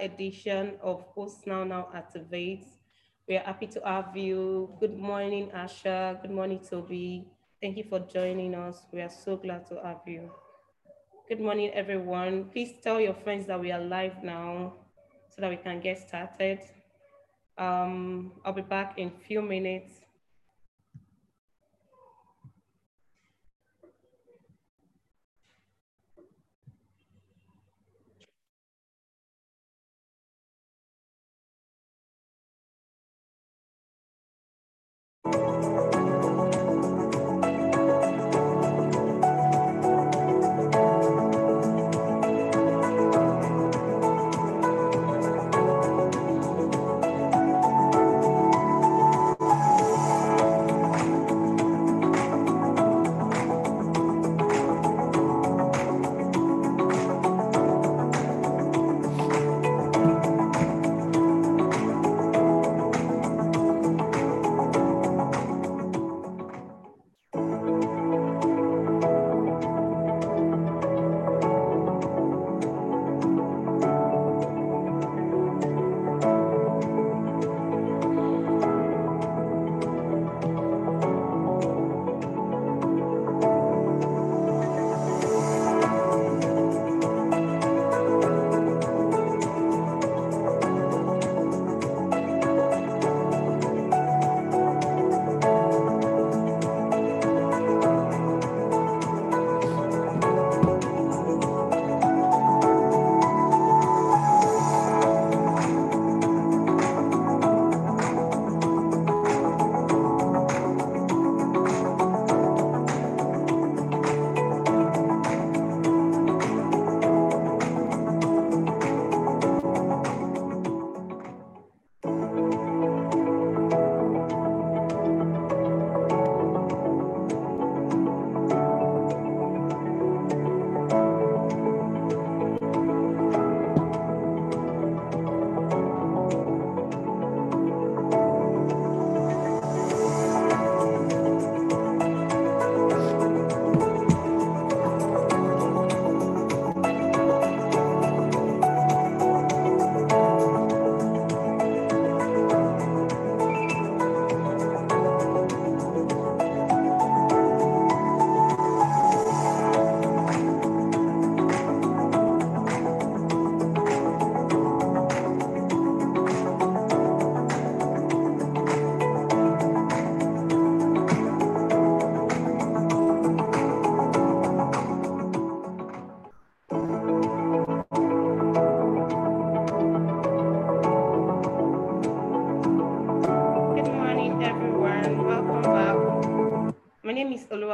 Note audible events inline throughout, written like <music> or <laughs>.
Edition of Post Now Now Activates. We are happy to have you. Good morning, Asher. Good morning, Tobi. Thank you for joining us. We are so glad to have you. Good morning, everyone. Please tell your friends that we are live now so that we can get started. Um, I'll be back in a few minutes.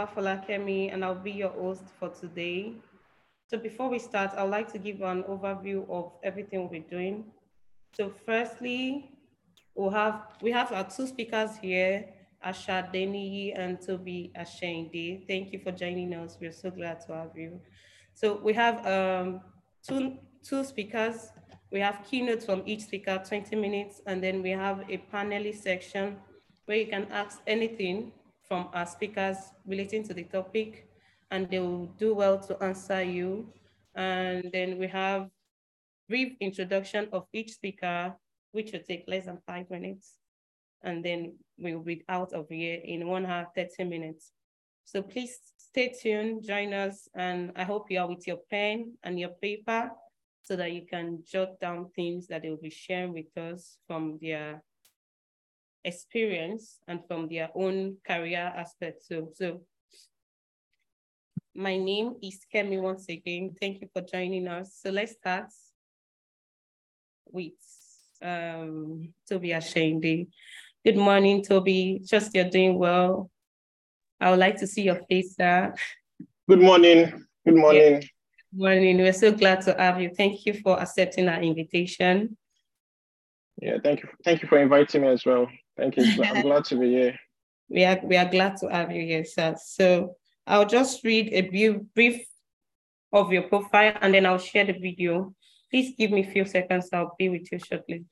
Is Folakemi, and I'll be your host for today. So before we start, I'd like to give an overview of everything we're doing. So firstly, we'll have, we have our two speakers here, Asher Deni and Tobi Asehinde. Thank you for joining us. We're so glad to have you. So we have um, two, two speakers. We have keynotes from each speaker, 20 minutes, and then we have a panelist section where you can ask anything from our speakers relating to the topic, and they will do well to answer you. And then we have brief introduction of each speaker, which will take less than five minutes. And then we'll be out of here in one hour, 30 minutes. So please stay tuned, join us, and I hope you are with your pen and your paper so that you can jot down things that they will be sharing with us from their experience and from their own career aspect too. So my name is Kemi once again. Thank you for joining us. So let's start with um, Tobi Asehinde. Good morning, Tobi. Just you're doing well. I would like to see your face, sir. Good morning. Good morning. Yeah. Good morning. We're so glad to have you. Thank you for accepting our invitation. Yeah, thank you. Thank you for inviting me as well. Thank you. I'm <laughs> glad to be here. We are we are glad to have you here, sir. So I'll just read a brief of your profile and then I'll share the video. Please give me a few seconds. I'll be with you shortly.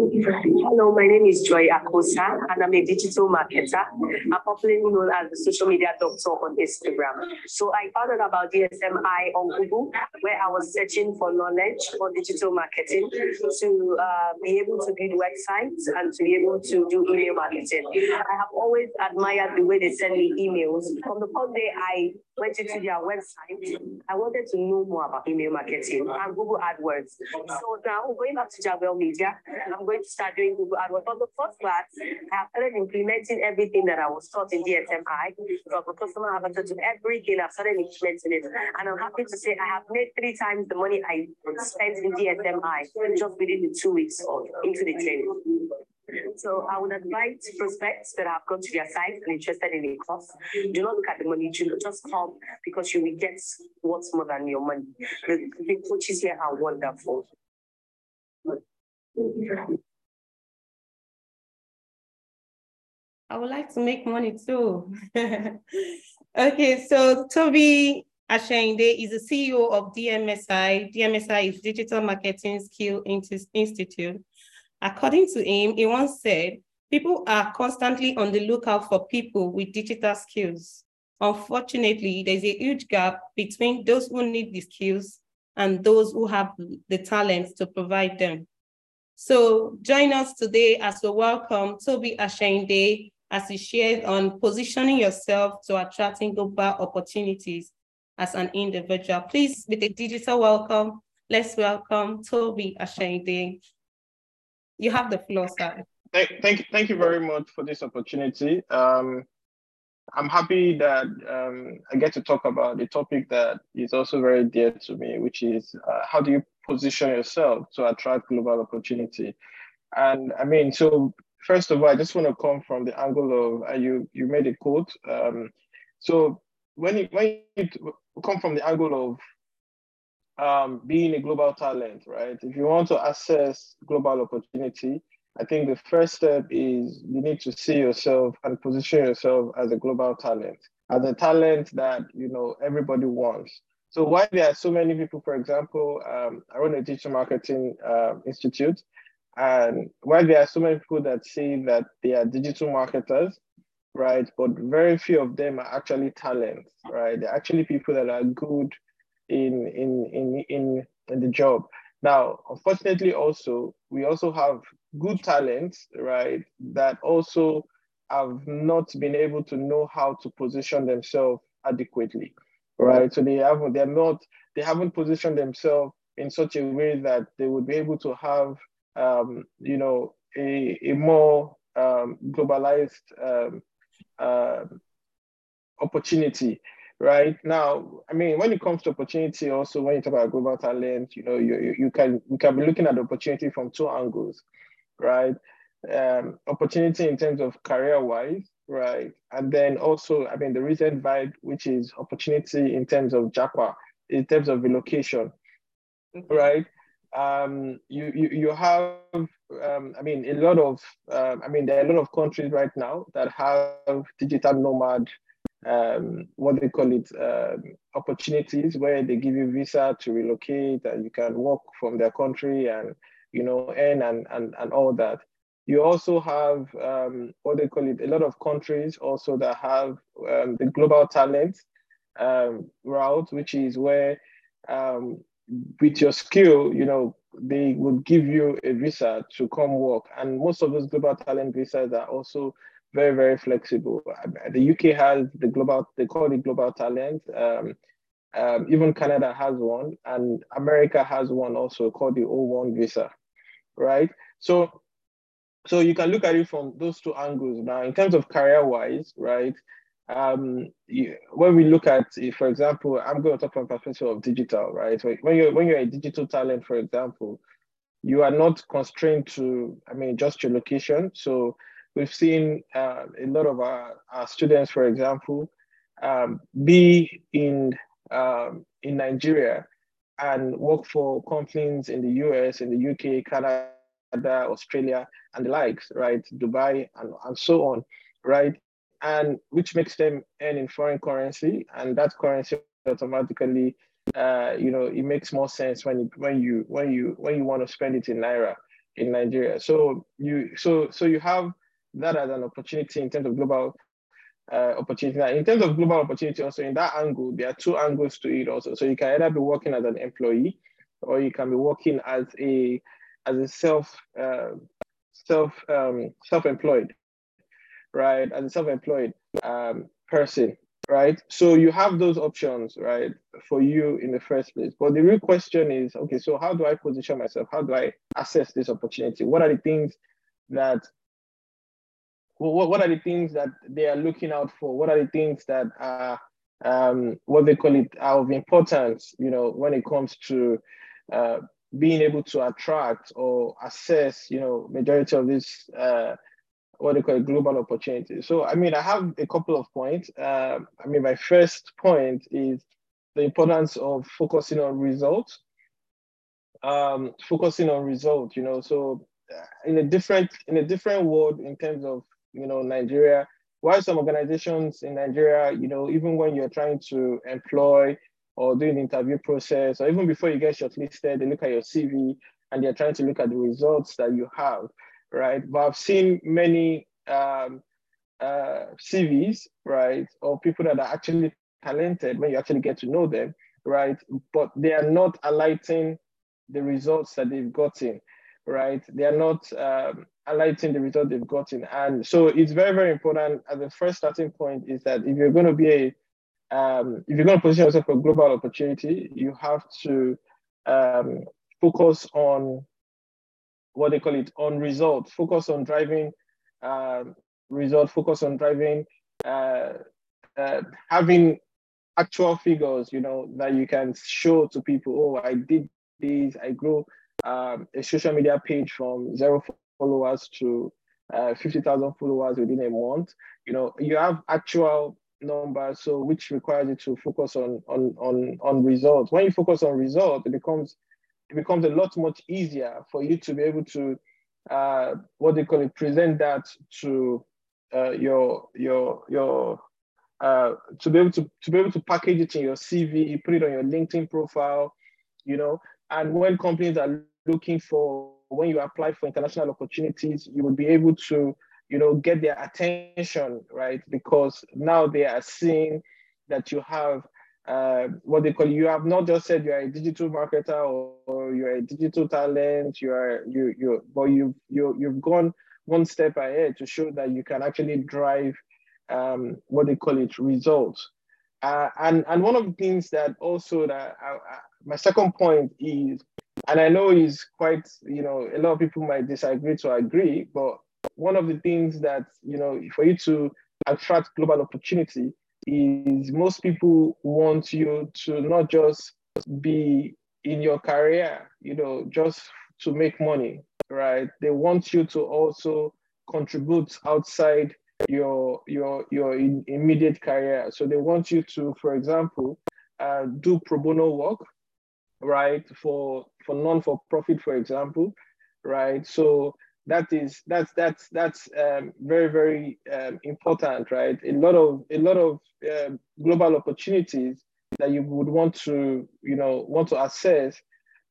Hello, my name is Joy Akosa, and I'm a digital marketer. I'm popularly known as the social media doctor on Instagram. So I found out about DMSI on Google, where I was searching for knowledge for digital marketing to uh, be able to build websites and to be able to do email marketing. I have always admired the way they send me emails. From the first day I went into their website, I wanted to know more about email marketing and Google AdWords. So now going back to Javel Media, I'm going to start doing Google AdWords. For the first class, I have started implementing everything that I was taught in DMSI, from the customer avatar to everything. I've started implementing it. And I'm happy to say I have made three times the money I spent in DMSI just within the two weeks of into the training. So I would advise prospects that have gone to their site and interested in a course, do not look at the money, just come because you will get what's more than your money. The, the coaches here are wonderful. I would like to make money too. <laughs> okay, so Tobi Asehinde is the CEO of DMSI. DMSI is Digital Marketing Skill Institute. According to him, he once said, people are constantly on the lookout for people with digital skills. Unfortunately, there's a huge gap between those who need the skills and those who have the talents to provide them. So join us today as we welcome Tobi Asehinde as he shares on positioning yourself to attracting global opportunities as an individual. Please, with a digital welcome, let's welcome Tobi Asehinde. You have the floor, sir. Thank, thank, thank you very much for this opportunity. Um, I'm happy that um, I get to talk about a topic that is also very dear to me, which is uh, how do you position yourself to attract global opportunity? And I mean, so first of all, I just want to come from the angle of uh, you. You made a quote. Um, so when you, when you come from the angle of um, being a global talent, right? If you want to assess global opportunity, I think the first step is you need to see yourself and position yourself as a global talent, as a talent that you know everybody wants. So why there are so many people, for example, um, I run a digital marketing uh, institute, and why there are so many people that say that they are digital marketers, right? But very few of them are actually talents, right? They're actually people that are good in in in in, in the job. Now, unfortunately, also we also have good talents, right? That also have not been able to know how to position themselves adequately, right? So they haven't, they're not, they haven't positioned themselves in such a way that they would be able to have, um, you know, a, a more um, globalized um, uh, opportunity right now i mean when it comes to opportunity also when you talk about global talent you know you, you can you can be looking at the opportunity from two angles right? Um, opportunity in terms of career wise right? And then also i mean the recent vibe which is opportunity in terms of japa in terms of relocation mm-hmm. right? Um, you, you you have um, I mean a lot of um, I mean there are a lot of countries right now that have digital nomad um, what they call it, um, opportunities where they give you visa to relocate and you can work from their country and, you know, earn and, and, and all that. You also have um, what they call it, a lot of countries also that have um, the global talent um, route, which is where with your skill, you know, they would give you a visa to come work. And most of those global talent visas are also very, very flexible. The UK has the global, they call it global talent. Um, um, even Canada has one, and America has one also called the O1 visa, right? So, so you can look at it from those two angles. Now, in terms of career-wise, right? Um, you, when we look at, for example, I'm going to talk from the perspective of digital, right? When you're when you're a digital talent, for example, you are not constrained to, I mean, just your location. So we've seen uh, a lot of our, our, students, for example, um, be in um, in Nigeria and work for companies in the US, in the UK, Canada, Australia, and the likes, right? Dubai and, and so on, right? And which makes them earn in foreign currency, and that currency automatically, uh, you know, it makes more sense when you, when you when you when you want to spend it in naira in Nigeria. So you so so you have that as an opportunity in terms of global uh, opportunity. Now, in terms of global opportunity, also in that angle, there are two angles to it also. So you can either be working as an employee, or you can be working as a as a self uh, self um, self-employed, right? As a self-employed um, person, right? So you have those options, right, for you in the first place. But the real question is, okay, so how do I position myself? How do I assess this opportunity? What are the things that what, what are the things that they are looking out for? What are the things that are um, what they call it of importance, you know, when it comes to uh, being able to attract or assess, you know, majority of this uh, what they call it, global opportunities. So, I mean, I have a couple of points. Uh, I mean, my first point is the importance of focusing on results. Um, focusing on results, you know, so uh, in a different in a different world in terms of you know, Nigeria. While some organizations in Nigeria, you know, even when you're trying to employ or doing the interview process, or even before you get shortlisted, they look at your CV and they're trying to look at the results that you have, right? But I've seen many um, uh, CVs, right, of people that are actually talented when you actually get to know them, right? But they are not alighting the results that they've gotten, right? They are not um, highlighting the result they've gotten. And so it's very, very important. As the first starting point is that if you're going to be a, um, if you're going to position yourself for global opportunity, you have to um, focus on what they call it on result, focus on driving um, result, focus on driving, uh, uh, having actual figures, you know, that you can show to people, oh, I did this, I grew um, a social media page from zero followers to uh, 50,000 followers within a month. You know, you have actual numbers, so which requires you to focus on on on on results. When you focus on results, it becomes it becomes a lot much easier for you to be able to uh, what they call it, present that to uh, your your your uh, to be able to to be able to package it in your CV, put it on your LinkedIn profile, you know. And when companies are looking for when you apply for international opportunities, you will be able to, you know, get their attention, right? Because now they are seeing that you have uh, what they call you have not just said you are a digital marketer or, or you are a digital talent, you are you you but you you you've gone one step ahead to show that you can actually drive um, what they call it results. Uh, and and one of the things that also that I, I, my second point is and I know he's quite, you know, a lot of people might disagree to agree, but one of the things that, you know, for you to attract global opportunity is most people want you to not just be in your career, you know, just to make money, right? They want you to also contribute outside your your your immediate career. So they want you to, for example, uh, do pro bono work right? For for non-for-profit, for example, right? So that is that's that's that's um, very very um, important, right? A lot of a lot of uh, global opportunities that you would want to you know want to assess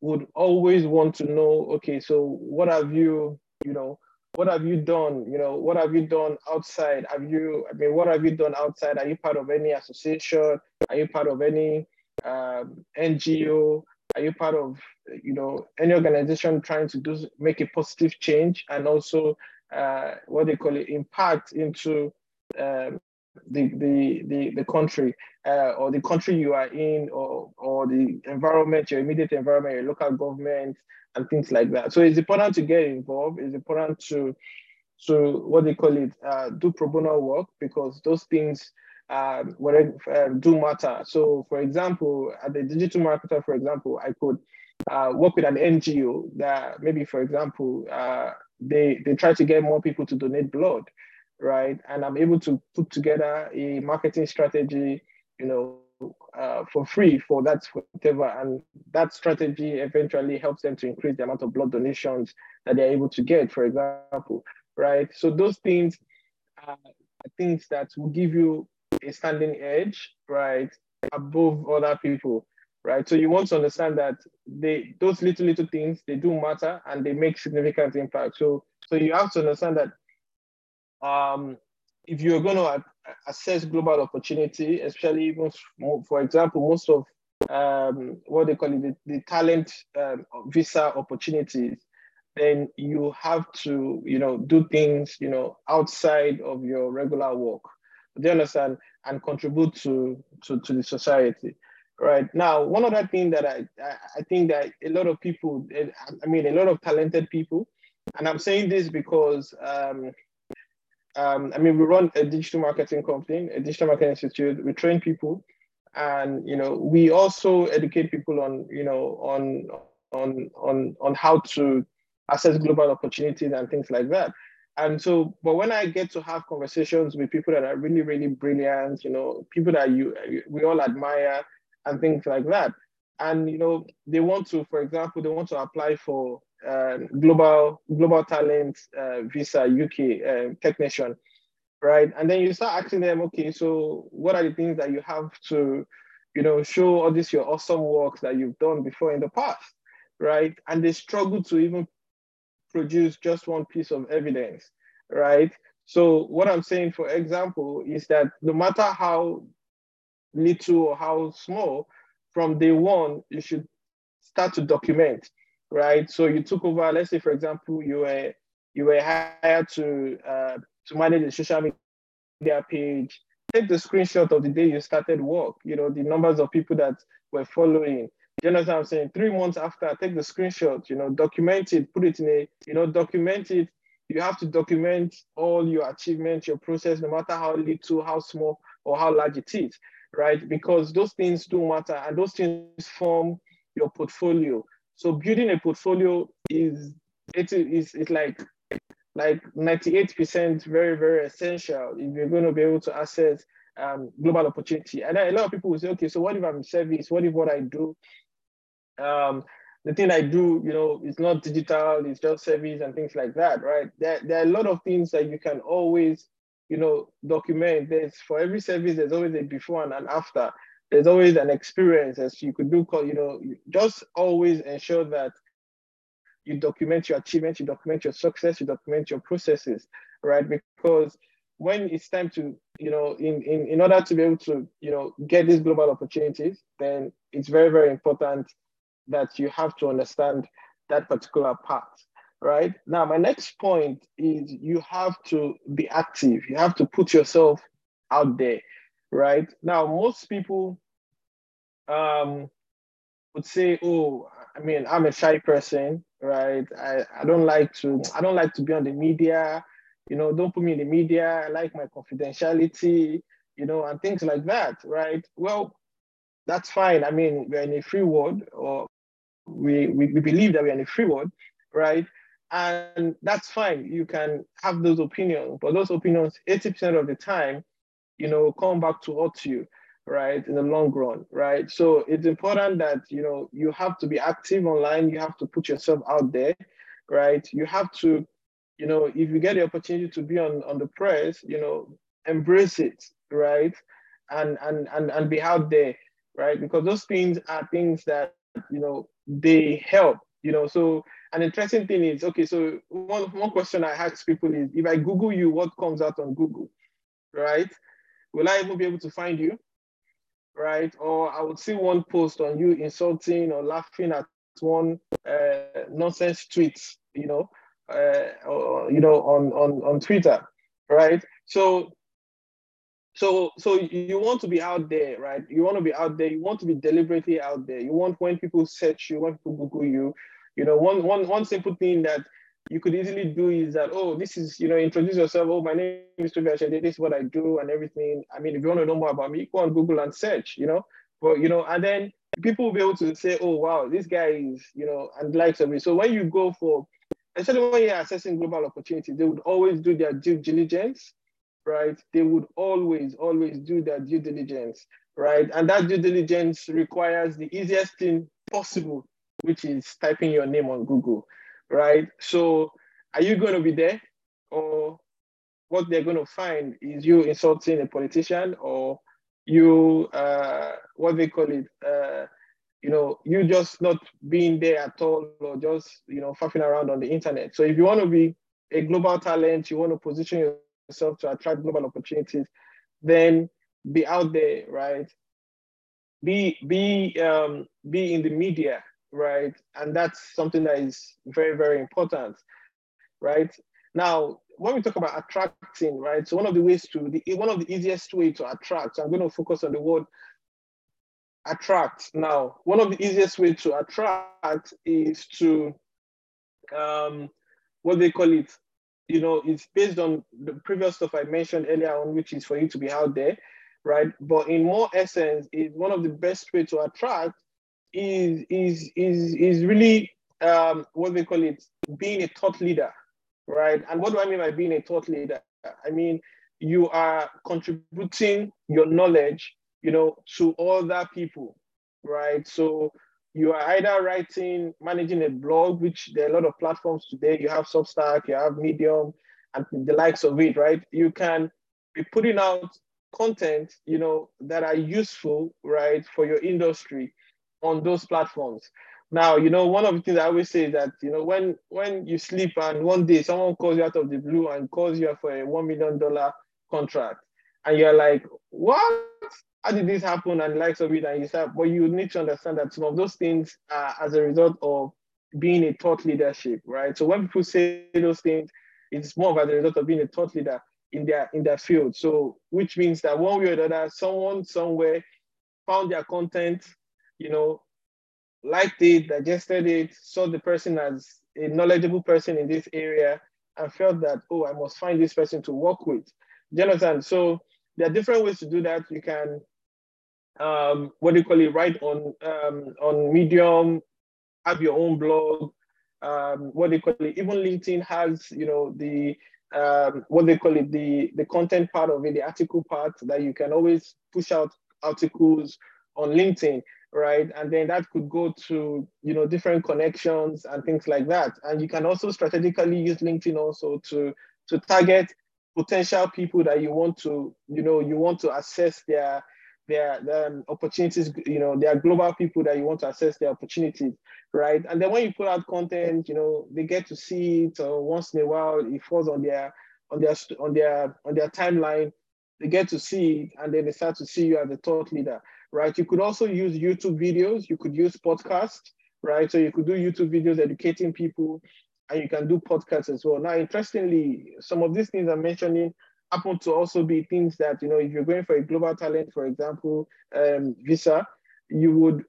would always want to know okay so what have you you know what have you done you know what have you done outside have you i mean what have you done outside are you part of any association are you part of any um, ngo are you part of, you know, any organization trying to do make a positive change and also uh, what they call it impact into um, the, the, the, the country uh, or the country you are in or, or the environment, your immediate environment, your local government and things like that. So it's important to get involved. It's important to, to what they call it, uh, do pro bono work because those things um, uh, do matter. So, for example, at the digital marketer, for example, I could uh, work with an NGO that maybe, for example, uh, they they try to get more people to donate blood, right? And I'm able to put together a marketing strategy, you know, uh, for free for that whatever, and that strategy eventually helps them to increase the amount of blood donations that they're able to get, for example, right? So those things are things that will give you a standing edge, right, above other people, right? So you want to understand that they those little little things they do matter and they make significant impact. So so you have to understand that um, if you're going to assess global opportunity, especially even for example, most of um, what they call it, the, the talent um, visa opportunities, then you have to, you know, do things, you know, outside of your regular work. Do you understand? And contribute to, to, to the society. Right now, one other thing that I, I think that a lot of people, I mean, a lot of talented people, and I'm saying this because um, um, I mean, we run a digital marketing company, a digital marketing institute. We train people, and you know, we also educate people on you know on on on on how to assess global opportunities and things like that. And so, but when I get to have conversations with people that are really, really brilliant, you know, people that you we all admire and things like that, and you know, they want to, for example, they want to apply for uh, global global talent uh, visa UK uh, Tech Nation, right? And then you start asking them, okay, so what are the things that you have to, you know, show all this your awesome work that you've done before in the past, right? And they struggle to even produce just one piece of evidence, right? So what I'm saying, for example, is that no matter how little or how small, from day one, you should start to document right? So you took over, let's say, for example, you were you were hired to uh, to manage the social media page. Take the screenshot of the day you started work. You know the numbers of people that were following. You know what I'm saying? Three months after, take the screenshot. You know, document it, put it in a you know document it. You have to document all your achievements, your process, no matter how little, how small, or how large it is, right? Because those things do matter, and those things form your portfolio. So building a portfolio is it is it's like like 98% very, very essential if you're going to be able to access um, global opportunity. And a lot of people will say, okay, so what if I'm service? What if what I do, um, the thing I do, you know, it's not digital, it's just service and things like that, right? There, there are a lot of things that you can always, you know, document. There's for every service, there's always a before and an after there's always an experience as you could do, you know, just always ensure that you document your achievements, you document your success, you document your processes, right? Because when it's time to, you know, in, in, in order to be able to, you know, get these global opportunities, then it's very, very important that you have to understand that particular part, right? Now, my next point is you have to be active. You have to put yourself out there right? Now, most people um, would say, "Oh, I mean, I'm a shy person, right? I, I don't like to I don't like to be on the media. You know, don't put me in the media. I like my confidentiality, you know, and things like that, right? Well, that's fine. I mean, we're in a free world, or we, we, we believe that we're in a free world, right? And that's fine. You can have those opinions, but those opinions, 80% of the time, you know, come back to haunt you, right, in the long run, right? So it's important that, you know, you have to be active online, you have to put yourself out there, right? You have to, you know, if you get the opportunity to be on, on the press, you know, embrace it, right? And, and, and, and be out there, right? Because those things are things that, you know, they help, you know, so an interesting thing is, okay, so one, one question I ask people is, if I Google you, what comes out on Google, right? will I even be able to find you? Right? Or I would see one post on you insulting or laughing at one uh, nonsense tweet, you know, uh, or, you know, on, on, on Twitter, right? So, so, so you want to be out there, right? You want to be out there. You want to be deliberately out there. You want when people search you, when people Google you, you know, one, one, one simple thing that you could easily do is that, oh, this is, you know, introduce yourself. Oh, my name is Tobi Asehinde. This is what I do and everything. I mean, if you want to know more about me, go on Google and search, you know. But, you know, and then people will be able to say, oh, wow, this guy is, you know, and likes of me. So when you go for, especially when you're assessing global opportunities, they would always do their due diligence, right? They would always, always do their due diligence, right? And that due diligence requires the easiest thing possible, which is typing your name on Google right? So are you going to be there or what they're going to find is you insulting a politician or you, uh, what they call it, uh, you know, you just not being there at all or just, you know, faffing around on the internet. So if you want to be a global talent, you want to position yourself to attract global opportunities, then be out there, right? Be be um, be in the media, right? And that's something that is very very important, right? Now, when we talk about attracting, right? So one of the ways to the one of the easiest way to attract. So I'm going to focus on the word attract. Now, one of the easiest way to attract is to um, what they call it. You know, it's based on the previous stuff I mentioned earlier on, which is for you to be out there, right? But in more essence, is one of the best way to attract is is is is really um, what they call it, being a thought leader, right? And what do I mean by being a thought leader? I mean you are contributing your knowledge you know, to other people, right? So you are either writing, managing a blog, which there are a lot of platforms today. You have Substack, you have Medium, and the likes of it, right? You can be putting out content, you know, that are useful, right, for your industry on those platforms. Now, you know, one of the things I always say is that, you know, when when you sleep and one day someone calls you out of the blue and calls you for a one million dollar contract, and you're like, what? How did this happen and likes of it and you start, but you need to understand that some of those things are as a result of being a thought leadership, right? So when people say those things, it's more of as a result of being a thought leader in their in their field. So which means that one way or another, someone somewhere found their content, you know, liked it, digested it, saw the person as a knowledgeable person in this area, and felt that, oh, I must find this person to work with. Jonathan, so there are different ways to do that. You can, um, what do you call it, write on, um, on Medium, have your own blog, um, what they call it, even LinkedIn has, you know, the, um, what they call it, the, the content part of it, the article part that you can always push out articles on LinkedIn, right? And then that could go to, you know, different connections and things like that. And you can also strategically use LinkedIn also to, to target potential people that you want to, you know, you want to assess their their, their um, opportunities, you know, their global people that you want to assess their opportunities, right? And then when you put out content, you know, they get to see it or once in a while it falls on their on their on their on their timeline, they get to see it and then they start to see you as a thought leader, right? You could also use YouTube videos, you could use podcasts, right? So you could do YouTube videos educating people and you can do podcasts as well. Now, interestingly, some of these things I'm mentioning happen to also be things that, you know, if you're going for a global talent, for example, um, visa, you would,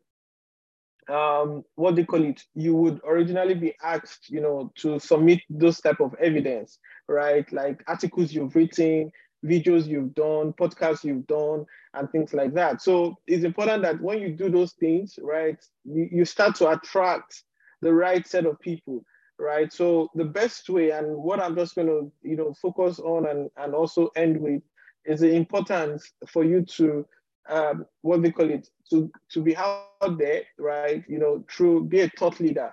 um, what they call it, you would originally be asked, you know, to submit those type of evidence, right? Like articles you've written, videos you've done, podcasts you've done, and things like that. So it's important that when you do those things, right, you, you start to attract the right set of people right? So the best way, and what I'm just going to, you know, focus on and, and also end with is the importance for you to, um, what they call it, to, to be out there, right? You know, through be a thought leader,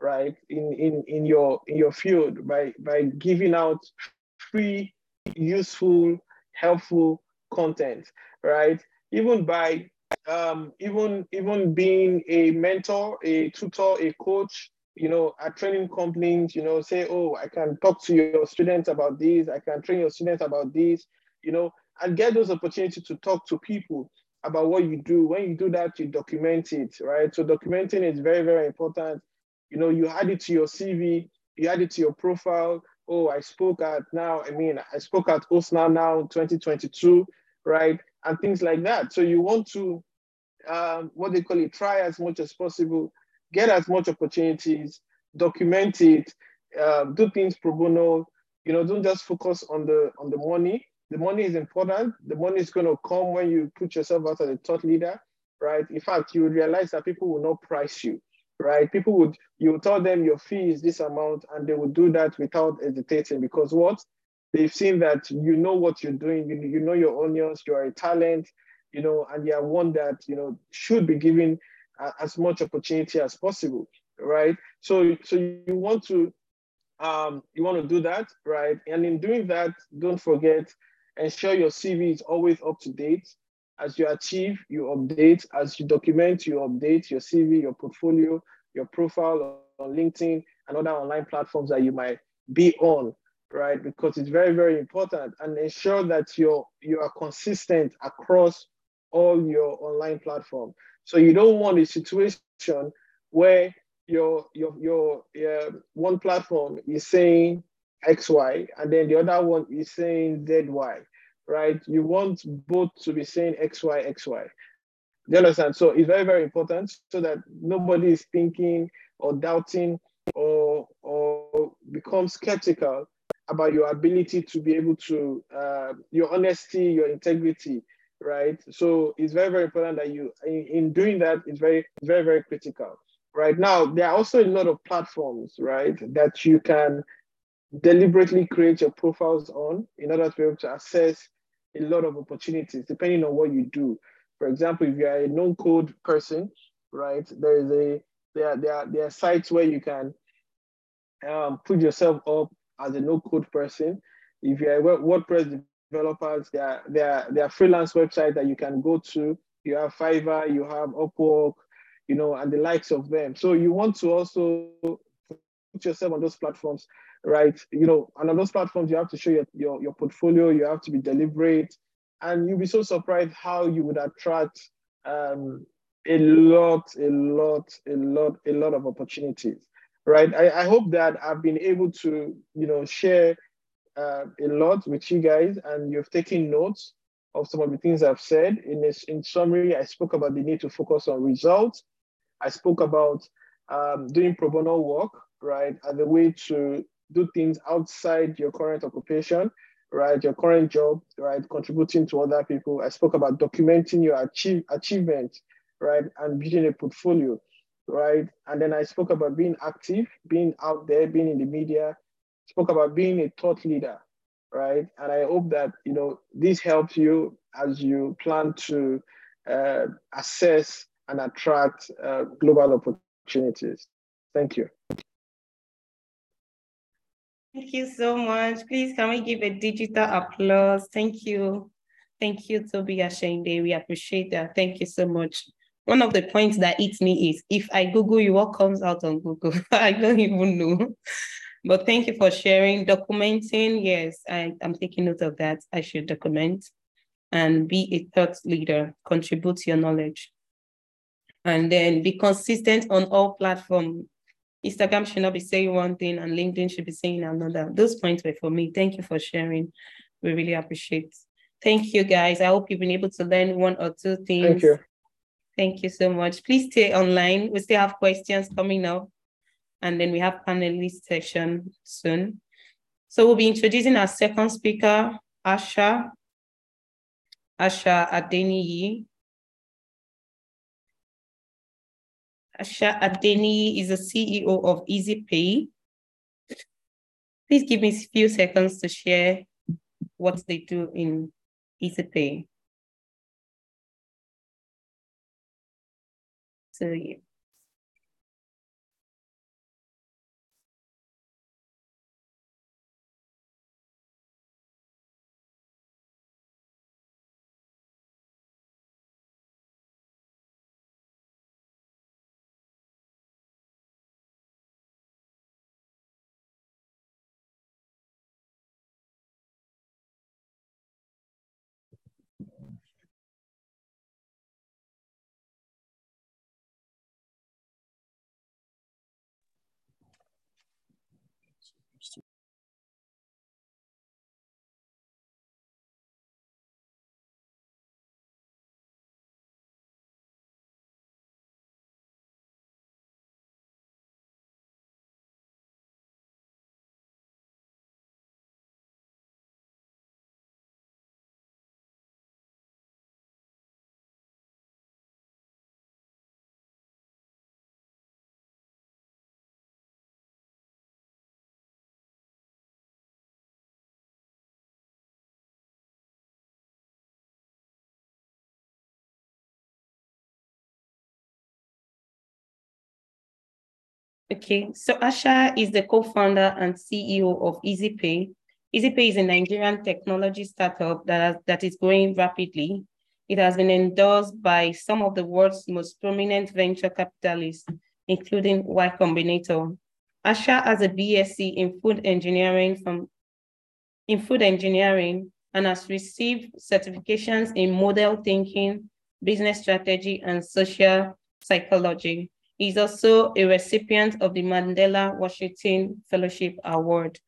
right? In, in, in your, in your field by, by giving out free, useful, helpful content, right? Even by um, even even being a mentor, a tutor, a coach, you know, at training companies, you know, say, oh, I can talk to your students about this, I can train your students about this, you know, and get those opportunities to talk to people about what you do. When you do that, you document it, right? So documenting is very, very important. You know, you add it to your CV, you add it to your profile. Oh, I spoke at now, I mean, I spoke at OSNA now 2022, right? And things like that. So you want to, um, what they call it, try as much as possible get as much opportunities, document it, uh, do things pro bono. You know, don't just focus on the on the money. The money is important. The money is going to come when you put yourself out as a thought leader, right? In fact, you realize that people will not price you, right? People would you tell them your fee is this amount, and they will do that without hesitating because what they've seen that you know what you're doing, you, you know your onions, you are a talent, you know, and you are one that you know should be given as much opportunity as possible, right? So, so you want to um, you want to do that, right? And in doing that, don't forget, ensure your CV is always up to date. As you achieve, you update. As you document, you update your CV, your portfolio, your profile on LinkedIn and other online platforms that you might be on, right? Because it's very, very important and ensure that you're you are consistent across all your online platform. So you don't want a situation where your your your uh, one platform is saying XY and then the other one is saying ZY, right? You want both to be saying XY, XY. Do you understand? So it's very, very important so that nobody is thinking or doubting or or become skeptical about your ability to be able to uh, your honesty, your integrity, right? So it's very, very important that you in, in doing that is very, very, very critical. Right now, there are also a lot of platforms, right, that you can deliberately create your profiles on in order to be able to access a lot of opportunities depending on what you do. For example, if you are a non-code person, right, there is a there are, there are, there are sites where you can um, put yourself up as a no-code person. If you're a WordPress developers, there are, there, there are freelance websites that you can go to. You have Fiverr, you have Upwork, you know, and the likes of them. So you want to also put yourself on those platforms right? You know, and on those platforms, you have to show your, your, your portfolio, you have to be deliberate, and you'll be so surprised how you would attract um, a lot, a lot, a lot, a lot of opportunities, right? I, I hope that I've been able to, you know, share uh, a lot with you guys, and you've taken notes of some of the things I've said. In this, in summary, I spoke about the need to focus on results. I spoke about um, doing pro bono work, right, as a way to do things outside your current occupation, right? Your current job, right? Contributing to other people. I spoke about documenting your achieve, achievement, right? And building a portfolio, right? And then I spoke about being active, being out there, being in the media. Spoke about being a thought leader, right? And I hope that you know this helps you as you plan to uh, assess and attract uh, global opportunities. Thank you. Thank you so much. Please, can we give a digital applause? Thank you. Thank you, Tobi Asehinde. We appreciate that. Thank you so much. One of the points that eats me is if I Google you, what comes out on Google? <laughs> I don't even know. But thank you for sharing. Documenting, yes, I, I'm taking note of that. I should document and be a thought leader, contribute your knowledge. And then be consistent on all platforms Instagram should not be saying one thing and LinkedIn should be saying another. Those points were for me. Thank you for sharing. We really appreciate. Thank you, guys. I hope you've been able to learn one or two things. Thank you. Thank you so much. Please stay online. We still have questions coming up. And then we have panelist session soon. So we'll be introducing our second speaker, Asher, Asher Adeniyi. Asher Adeni is the CEO of Eazipay. Please give me a few seconds to share what they do in Eazipay. So yeah. Okay, so Asher is the co-founder and CEO of Eazipay. Eazipay is a Nigerian technology startup that, has, that is growing rapidly. It has been endorsed by some of the world's most prominent venture capitalists, including Y Combinator. Asher has a BSc in food engineering from in food engineering and has received certifications in model thinking, business strategy, and social psychology. He's also a recipient of the Mandela Washington Fellowship Award.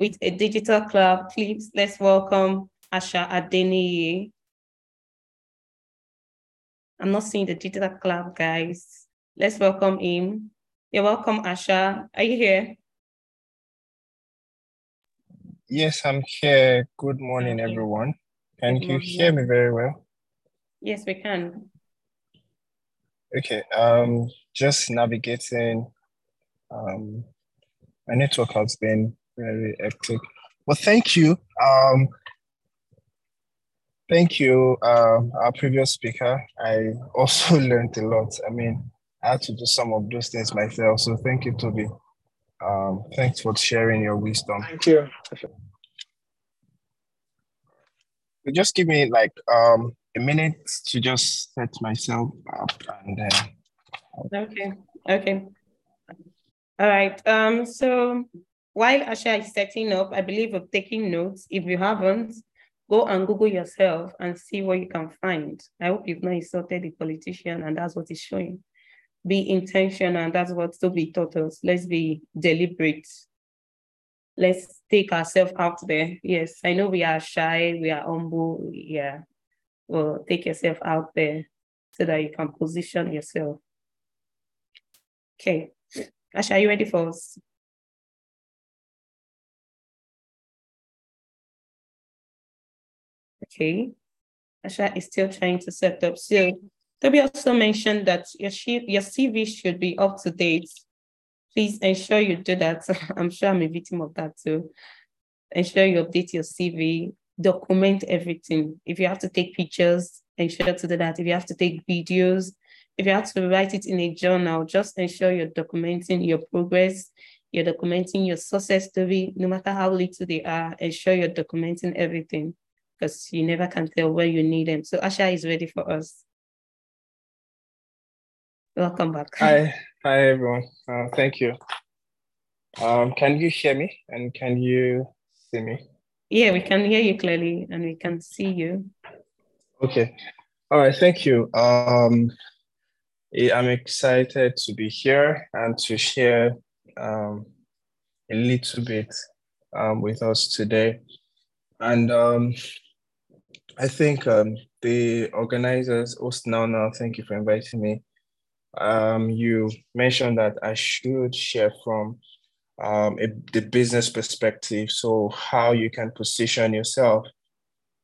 With a digital club, please let's welcome Asher Adeniyi. I'm not seeing the digital club, guys. Let's welcome him. You're welcome, Asher. Are you here? Yes, I'm here. Good morning, everyone. Can Good you morning. hear me very well? Yes, we can. Okay, um, just navigating. Um, my network has been very hectic. Well, thank you. Um, thank you, uh, our previous speaker. I also <laughs> learned a lot. I mean, I had to do some of those things myself. So thank you, Tobi. Um, thanks for sharing your wisdom. Thank you. Just give me like um, a minute to just set myself up and then. Okay. Okay. All right. Um. So while Asher is setting up, I believe of taking notes. If you haven't, go and Google yourself and see what you can find. I hope you've not insulted the politician, and that's what it's showing be intentional. And that's what Tobi taught us. Let's be deliberate. Let's take ourselves out there. Yes, I know we are shy, we are humble. Yeah. Well, take yourself out there so that you can position yourself. Okay. Asher, are you ready for us? Okay. Asher is still trying to set up. So Tobi also mentioned that your, your CV should be up to date. Please ensure you do that. <laughs> I'm sure I'm a victim of that too. Ensure you update your CV, document everything. If you have to take pictures, ensure to do that. If you have to take videos, if you have to write it in a journal, just ensure you're documenting your progress, you're documenting your success story, no matter how little they are, ensure you're documenting everything because you never can tell where you need them. So Asher is ready for us. Welcome back. <laughs> Hi, hi everyone. Uh, thank you. Um, can you hear me and can you see me? Yeah, we can hear you clearly and we can see you. Okay. All right. Thank you. Um, I'm excited to be here and to share um, a little bit um, with us today. And um, I think um, the organizers, Now, thank you for inviting me um, you mentioned that I should share from um, a, the business perspective. So how you can position yourself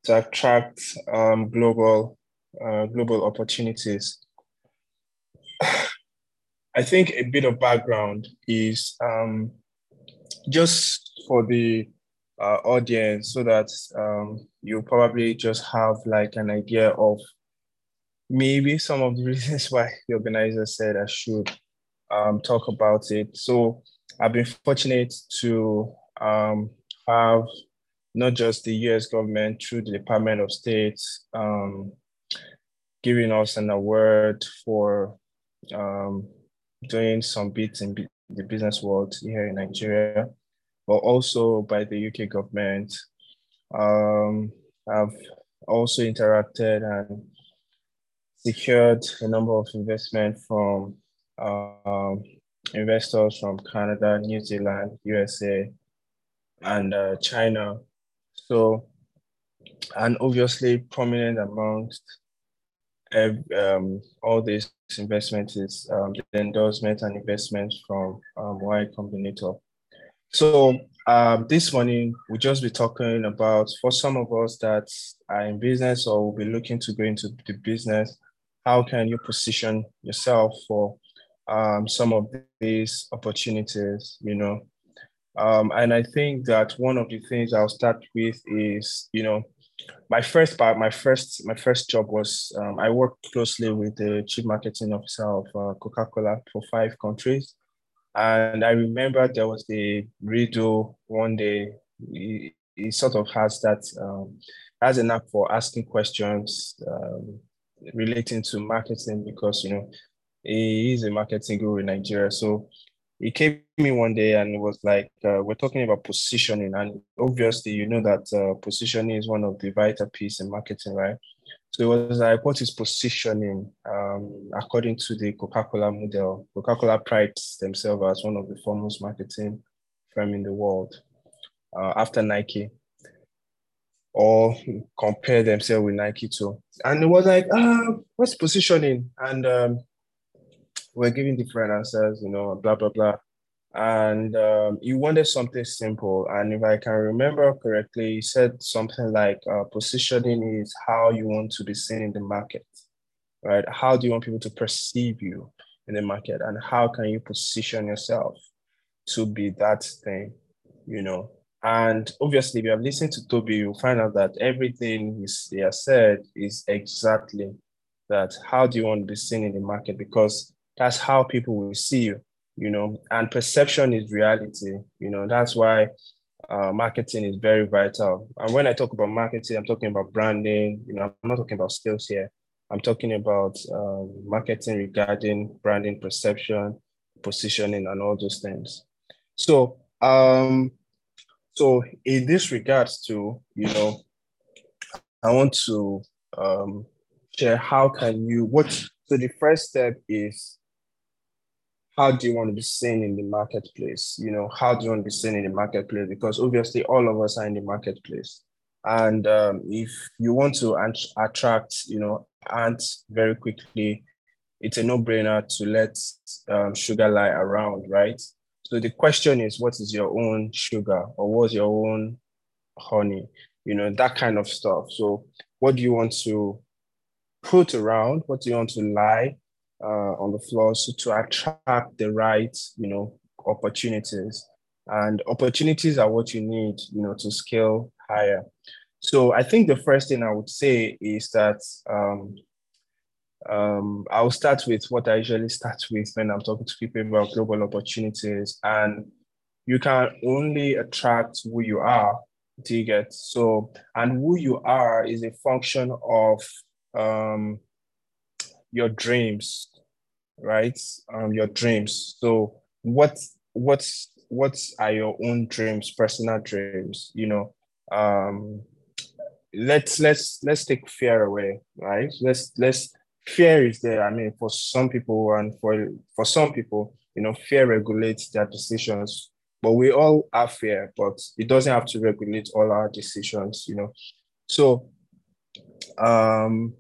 to attract um, global uh, global opportunities. <sighs> I think a bit of background is um, just for the uh, audience so that um, you probably just have like an idea of maybe some of the <laughs> reasons why the organizer said I should um, talk about it. So I've been fortunate to um, have not just the US government through the Department of State um, giving us an award for um, doing some bits in the business world here in Nigeria, but also by the UK government. Um, I've also interacted and secured a number of investment from um, investors from Canada, New Zealand, USA, and uh, China. So, and obviously prominent amongst um, all these investments is um, the endorsement and investments from um, Y Combinator. So um, this morning we'll just be talking about for some of us that are in business or will be looking to go into the business, how can you position yourself for um, some of these opportunities, you know? Um, and I think that one of the things I'll start with is, you know, my first part, my first, my first job was um, I worked closely with the chief marketing officer of uh, Coca-Cola for five countries, and I remember there was a riddle one day. He, he sort of has that um, has a knack for asking questions um, relating to marketing because you know he is a marketing guru in Nigeria. So he came in one day and it was like uh, we're talking about positioning, and obviously you know that uh, positioning is one of the vital piece in marketing, right? So it was like, what is positioning um, according to the Coca-Cola model? Coca-Cola prides themselves as one of the foremost marketing firm in the world uh, after Nike or compare themselves with Nike too. And it was like, ah, what's positioning? And um, we're giving different answers, you know, blah, blah, blah. And um, he wanted something simple. And if I can remember correctly, he said something like uh, positioning is how you want to be seen in the market, right? How do you want people to perceive you in the market? And how can you position yourself to be that thing, you know? And obviously, if you have listened to Tobi, you'll find out that everything he has said is exactly that. How do you want to be seen in the market? Because that's how people will see you, you know, and perception is reality, you know, that's why uh, marketing is very vital. And when I talk about marketing, I'm talking about branding, you know, I'm not talking about skills here. I'm talking about um, marketing regarding branding, perception, positioning, and all those things. So, um, so in this regards to, you know, I want to um, share how can you, what, so the first step is how do you want to be seen in the marketplace? You know, how do you want to be seen in the marketplace? Because obviously all of us are in the marketplace. And um, if you want to attract, you know, ants very quickly, it's a no-brainer to let um, sugar lie around, right? So the question is, what is your own sugar or what's your own honey? You know, that kind of stuff. So what do you want to put around? What do you want to lie? Uh, on the floor so to attract the right, you know, opportunities. And opportunities are what you need, you know, to scale higher. So I think the first thing I would say is that um, um, I'll start with what I usually start with when I'm talking to people about global opportunities. And you can only attract who you are, you get? So, and who you are is a function of um, your dreams, right? Um, your dreams. So what what what are your own dreams, personal dreams? You know, um, let's let's let's take fear away, right? Let's let's fear is there. I mean, for some people and for for some people, you know, fear regulates their decisions. But we all have fear, but it doesn't have to regulate all our decisions, you know. So um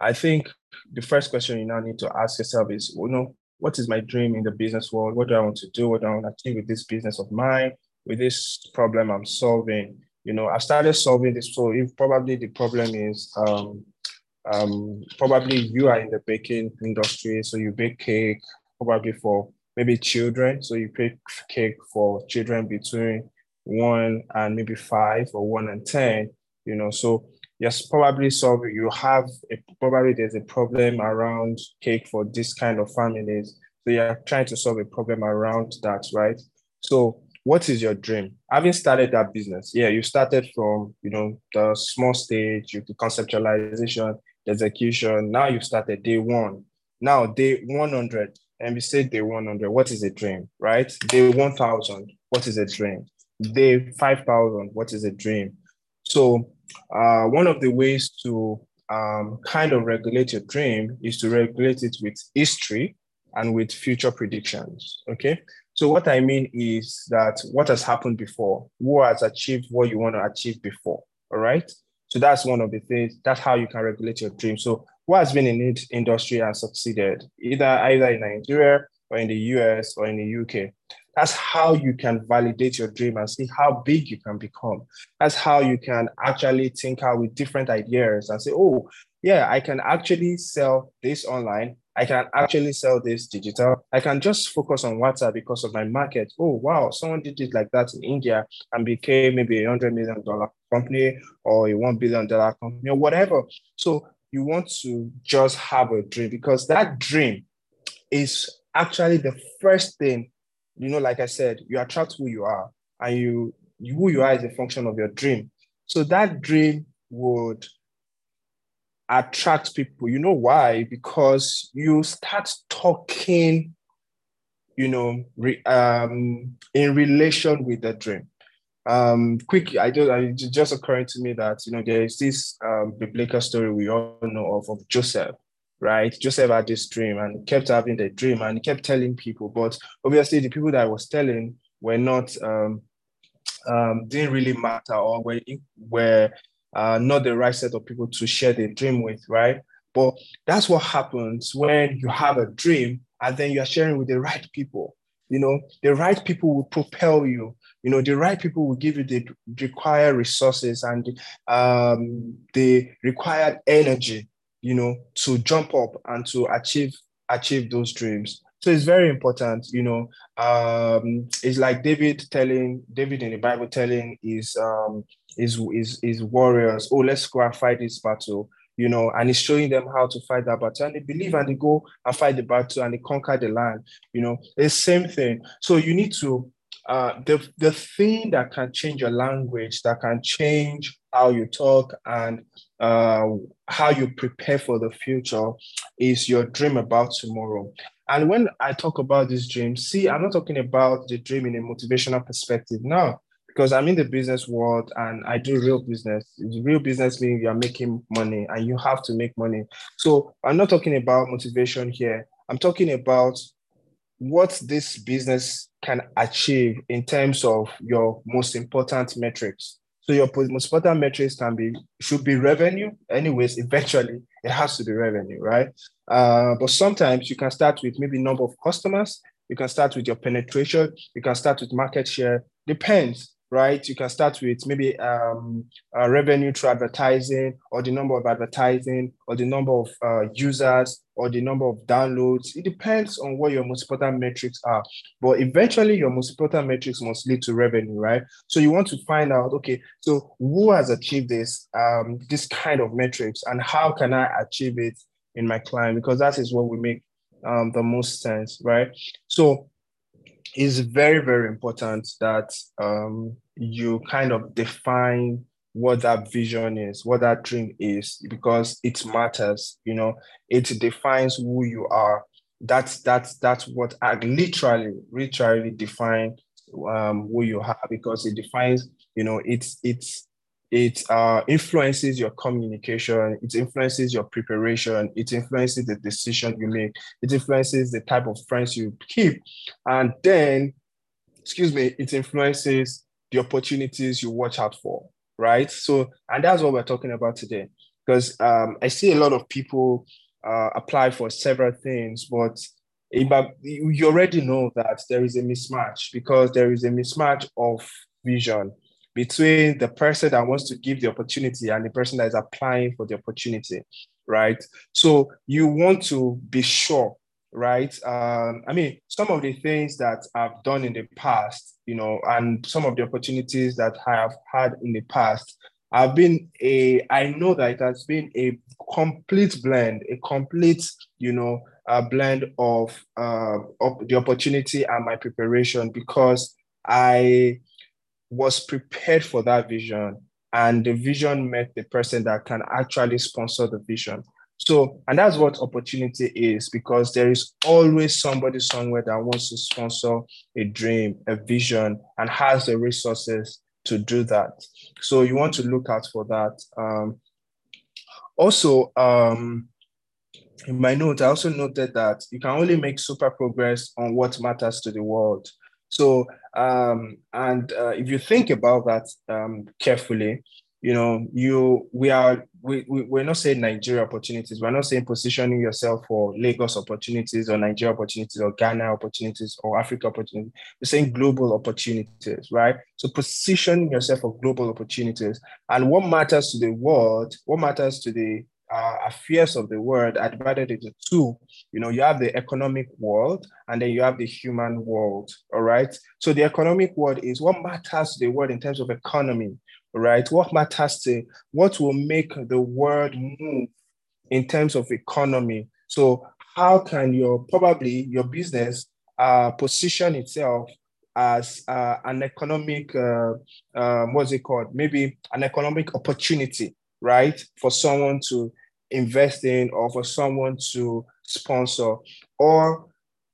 I think the first question you now need to ask yourself is, you know, what is my dream in the business world? What do I want to do? What do I want to achieve with this business of mine? With this problem I'm solving? You know, I started solving this. So if probably the problem is um, um, probably you are in the baking industry, so you bake cake probably for maybe children. So you bake cake for children between one and maybe five or one and ten. You know, so yes, probably solve you have a, probably there's a problem around cake for this kind of families. So you're trying to solve a problem around that, right? So what is your dream? Having started that business, yeah, you started from you know the small stage, you conceptualization, the execution. Now you started day one. Now day 100, and we say day 100, what is a dream, right? Day 1000, what is a dream? Day 5000, what is a dream? So uh, one of the ways to um, kind of regulate your dream is to regulate it with history and with future predictions. Okay. So what I mean is that what has happened before, who has achieved what you want to achieve before. All right. So that's one of the things. That's how you can regulate your dream. So who has been in the industry and succeeded, either either in Nigeria or in the US or in the UK. That's how you can validate your dream and see how big you can become. That's how you can actually tinker with different ideas and say, oh, yeah, I can actually sell this online. I can actually sell this digital. I can just focus on WhatsApp because of my market. Oh, wow, someone did it like that in India and became maybe a $100 million company or a $1 billion company or whatever. So you want to just have a dream because that dream is actually the first thing you know, like I said, you attract who you are, and you, you who you are is a function of your dream. So that dream would attract people. You know why? Because you start talking, you know, re, um, in relation with the dream. Um, quick, I just just occurring to me that you know there is this um, biblical story we all know of of Joseph, right? Joseph had this dream and kept having the dream and kept telling people, but obviously the people that I was telling were not um, um, didn't really matter or were were uh, not the right set of people to share the dream with, right? But that's what happens when you have a dream and then you're sharing with the right people. You know, the right people will propel you. You know, the right people will give you the required resources and um, the required energy, you know, to jump up and to achieve achieve those dreams. So it's very important, you know. Um, it's like David telling David in the Bible telling his um his his, his warriors, oh, let's go and fight this battle, you know, and he's showing them how to fight that battle. And they believe and they go and fight the battle and they conquer the land, you know. It's same thing. So you need to uh, the the thing that can change your language, that can change how you talk and uh, how you prepare for the future, is your dream about tomorrow. And when I talk about this dream, see, I'm not talking about the dream in a motivational perspective now, because I'm in the business world and I do real business. Real business means you're making money and you have to make money. So I'm not talking about motivation here. I'm talking about what this business can achieve in terms of your most important metrics. So your most important metrics can be should be revenue. Anyways, eventually it has to be revenue, right? Uh, but sometimes you can start with maybe number of customers. You can start with your penetration. You can start with market share. Depends right? You can start with maybe um, uh, revenue through advertising, or the number of advertising, or the number of uh, users, or the number of downloads. It depends on what your most important metrics are. But eventually, your most important metrics must lead to revenue, right? So you want to find out, okay, so who has achieved this, um, this kind of metrics, and how can I achieve it in my client? Because that is what we make um, the most sense, right? So it's very, very important that um, you kind of define what that vision is, what that dream is, because it matters. You know, it defines who you are. That's that's that's what I literally, literally define um, who you are because it defines. You know, it's it's it uh, influences your communication it influences your preparation it influences the decision you make it influences the type of friends you keep and then excuse me it influences the opportunities you watch out for, right? So, and that's what we're talking about today. Because um, I see a lot of people uh, apply for several things, but you already know that there is a mismatch because there is a mismatch of vision between the person that wants to give the opportunity and the person that is applying for the opportunity, right? So you want to be sure right? Um, I mean, some of the things that I've done in the past, you know, and some of the opportunities that I have had in the past, I've been a, I know that it has been a complete blend, a complete, you know, a blend of, uh, of the opportunity and my preparation because I was prepared for that vision and the vision met the person that can actually sponsor the vision. So, and that's what opportunity is because there is always somebody somewhere that wants to sponsor a dream, a vision, and has the resources to do that. So, you want to look out for that. Um, also, um, in my note, I also noted that you can only make super progress on what matters to the world. So, um, and uh, if you think about that um, carefully, you know, you we are we, we we're not saying Nigeria opportunities. We're not saying positioning yourself for Lagos opportunities or Nigeria opportunities or Ghana opportunities or Africa opportunities. We're saying global opportunities, right? So position yourself for global opportunities. And what matters to the world, what matters to the uh, affairs of the world are divided into two. You know, you have the economic world and then you have the human world. All right. So the economic world is what matters to the world in terms of economy right? What matters to what will make the world move in terms of economy. So how can your probably your business uh, position itself as uh, an economic uh, um, what's it called? Maybe an economic opportunity, right? For someone to invest in or for someone to sponsor. Or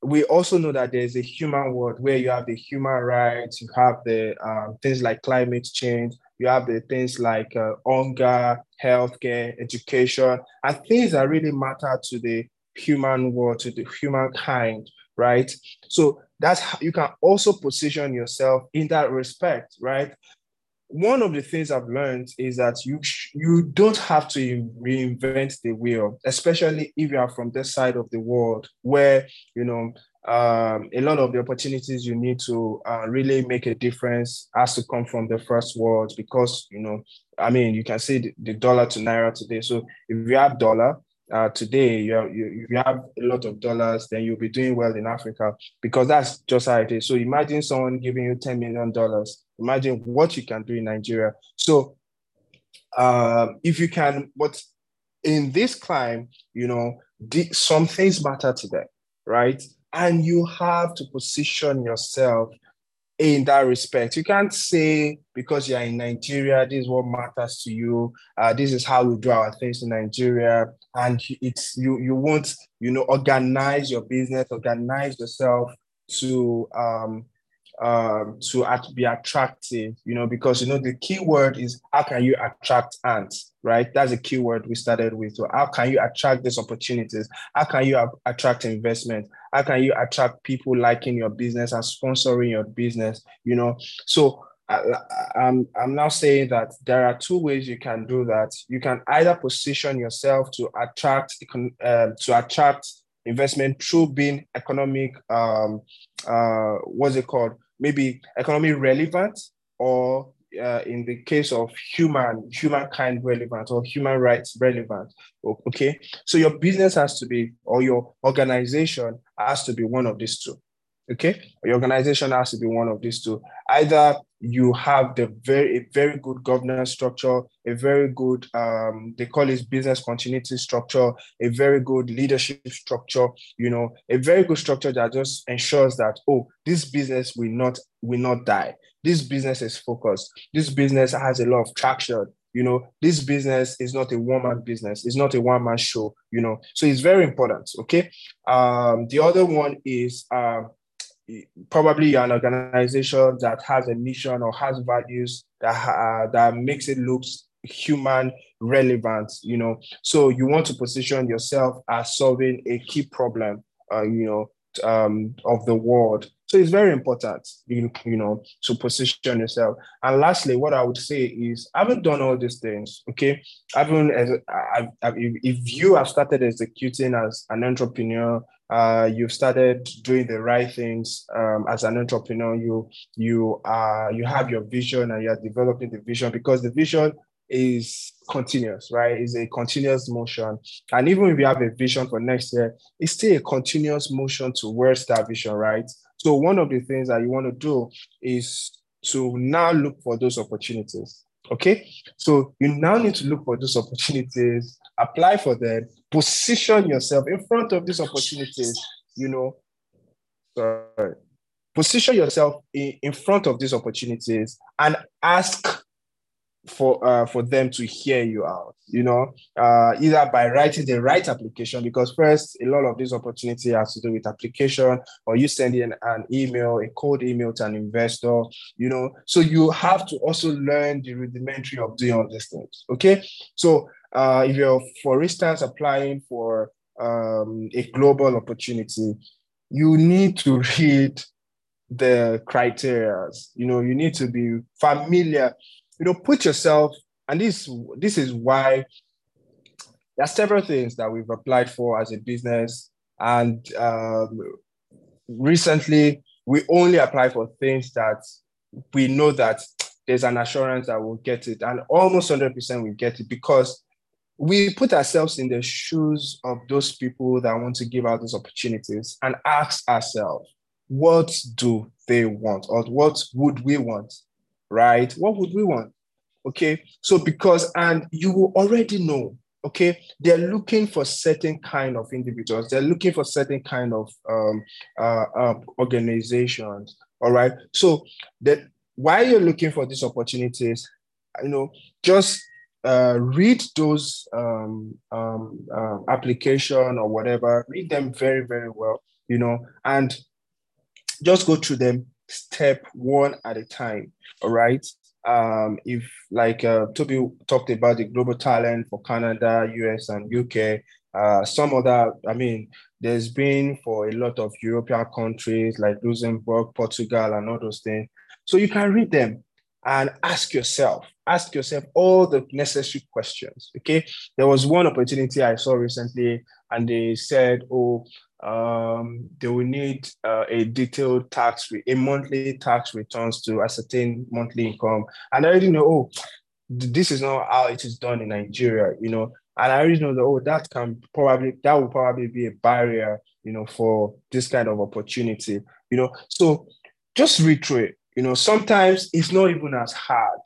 we also know that there's a human world where you have the human rights, you have the um, things like climate change, you have the things like uh, hunger, healthcare, education, and things that really matter to the human world, to the humankind, right? So that's how you can also position yourself in that respect, right? one of the things I've learned is that you you don't have to reinvent the wheel, especially if you are from this side of the world where you know um, a lot of the opportunities you need to uh, really make a difference has to come from the first world because you know I mean you can see the, the dollar to naira today. So if you have dollar, uh, today you have, you, you have a lot of dollars, then you'll be doing well in Africa because that's just how it is. So imagine someone giving you $10 million. Imagine what you can do in Nigeria. So uh, if you can, but in this climb, you know, the, some things matter to them, right? And you have to position yourself in that respect. You can't say because you're in Nigeria, this is what matters to you. Uh, this is how we do our things in Nigeria, and it's you. You won't, you know, organize your business, organize yourself to um, um, to at, be attractive, you know, because, you know, the key word is how can you attract ants, right? That's a key word we started with. So how can you attract these opportunities? How can you attract investment? How can you attract people liking your business and sponsoring your business, you know? So I, I'm, I'm now saying that there are two ways you can do that. You can either position yourself to attract, uh, to attract investment through being economic, um, uh, what's it called? Maybe economy relevant or uh, in the case of human humankind relevant or human rights relevant okay? So your business has to be or your organization has to be one of these two okay? Your organization has to be one of these two. Either you have the very a very good governance structure a very good um, they call it business continuity structure a very good leadership structure you know a very good structure that just ensures that oh this business will not will not die. This business is focused. This business has a lot of traction you know. This business is not a one-man business. It's not a one-man show you know. So it's very important okay? Um the other one is um probably an organization that has a mission or has values that uh, that makes it look human relevant you know. So you want to position yourself as solving a key problem uh, you know um, of the world. So it's very important you, you know to position yourself. And lastly what i would say is i haven't done all these things okay? I haven't as if you have started executing as an entrepreneur uh, you've started doing the right things um, as an entrepreneur. You you uh, you have your vision and you are developing the vision because the vision is continuous, right? It's a continuous motion. And even if you have a vision for next year, it's still a continuous motion towards that vision, right? So one of the things that you want to do is to now look for those opportunities. Okay. So you now need to look for those opportunities, apply for them, position yourself in front of these opportunities, you know. Sorry. Position yourself in, in front of these opportunities and ask for uh, for them to hear you out you know uh, either by writing the right application because first a lot of this opportunity has to do with application or you sending an, an email a cold email to an investor you know. So you have to also learn the rudimentary of doing all these things okay? So uh, if you're for instance applying for um, a global opportunity you need to read the criteria you know you need to be familiar you know, put yourself, and this this is why there are several things that we've applied for as a business, and um, recently we only apply for things that we know that there's an assurance that we'll get it, and almost 100% we get it because we put ourselves in the shoes of those people that want to give out those opportunities and ask ourselves, what do they want? Or what would we want? Right? What would we want? Okay, so because, and you will already know, okay, they're looking for certain kind of individuals, they're looking for certain kind of um, uh, uh, organizations, all right? So that while you're looking for these opportunities, you know, just uh, read those um, um, uh, application or whatever, read them very, very well, you know, and just go through them step one at a time. All right. Um, if like uh, Tobi talked about the global talent for Canada, US, and UK, uh, some other, I mean, there's been for a lot of European countries like Luxembourg, Portugal, and all those things. So you can read them and ask yourself, ask yourself all the necessary questions. Okay. There was one opportunity I saw recently, and they said, oh, um, they will need uh, a detailed tax, re- a monthly tax returns to ascertain monthly income. And I already know, oh, this is not how it is done in Nigeria, you know. And I already know that, oh, that can probably, that will probably be a barrier, you know, for this kind of opportunity, you know. So just read through it. You know, sometimes it's not even as hard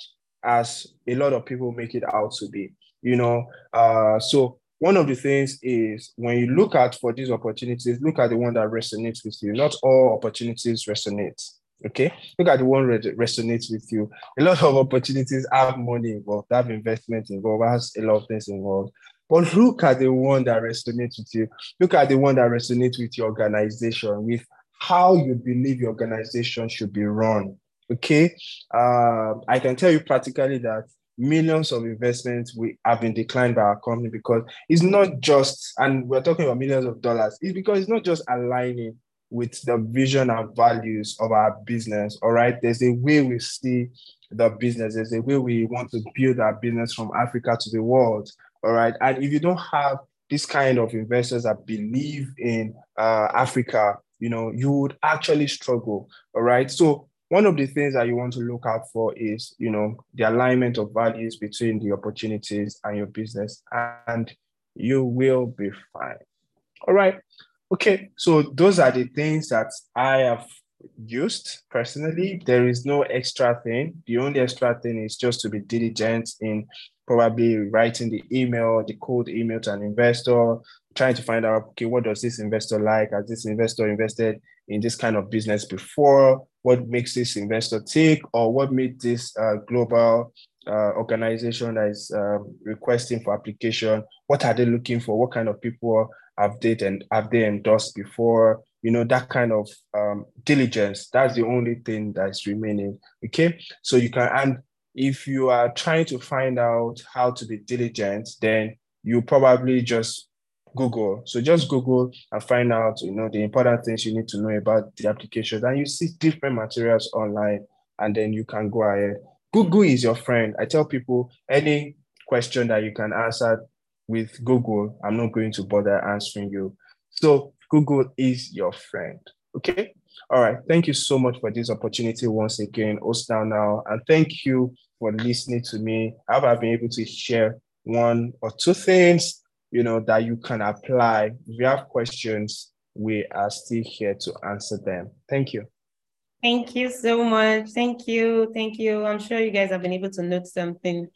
as a lot of people make it out to be, you know. Uh, so one of the things is when you look at for these opportunities, look at the one that resonates with you. Not all opportunities resonate. Okay, look at the one that resonates with you. A lot of opportunities have money involved, have investment involved, has a lot of things involved. But look at the one that resonates with you. Look at the one that resonates with your organization, with how you believe your organization should be run. Okay, uh, I can tell you practically that millions of investments we have been declined by our company because it's not just, and we're talking about millions of dollars, it's because it's not just aligning with the vision and values of our business. All right. There's a way we see the business, there's a way we want to build our business from Africa to the world. All right. And if you don't have this kind of investors that believe in uh, Africa, you know, you would actually struggle. All right. So one of the things that you want to look out for is you know the alignment of values between the opportunities and your business and you will be fine. All right. Okay. So those are the things that i have used personally. There is no extra thing. The only extra thing is just to be diligent in probably writing the email the cold email to an investor trying to find out okay what does this investor like? Has this investor invested in this kind of business before what makes this investor tick or what made this uh, global uh, organization that is um, requesting for application? What are they looking for? What kind of people have they and have they endorsed before? You know that kind of um, diligence that's the only thing that's remaining okay? So you can and if you are trying to find out how to be diligent then you probably just Google. So just Google and find out, you know, the important things you need to know about the applications. And you see different materials online, and then you can go ahead. Google is your friend. I tell people any question that you can answer with Google, I'm not going to bother answering you. So Google is your friend. Okay. All right. Thank you so much for this opportunity once again, Ostal now. And thank you for listening to me. I've been able to share one or two things you know, that you can apply. If you have questions, we are still here to answer them. Thank you. Thank you so much. Thank you. Thank you. I'm sure you guys have been able to note something.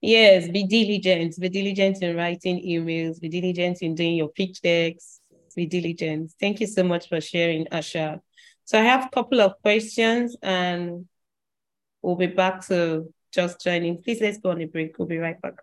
Yes, be diligent. Be diligent in writing emails. Be diligent in doing your pitch decks. Be diligent. Thank you so much for sharing, Asher. So I have a couple of questions and we'll be back to just joining. Please let's go on a break. We'll be right back.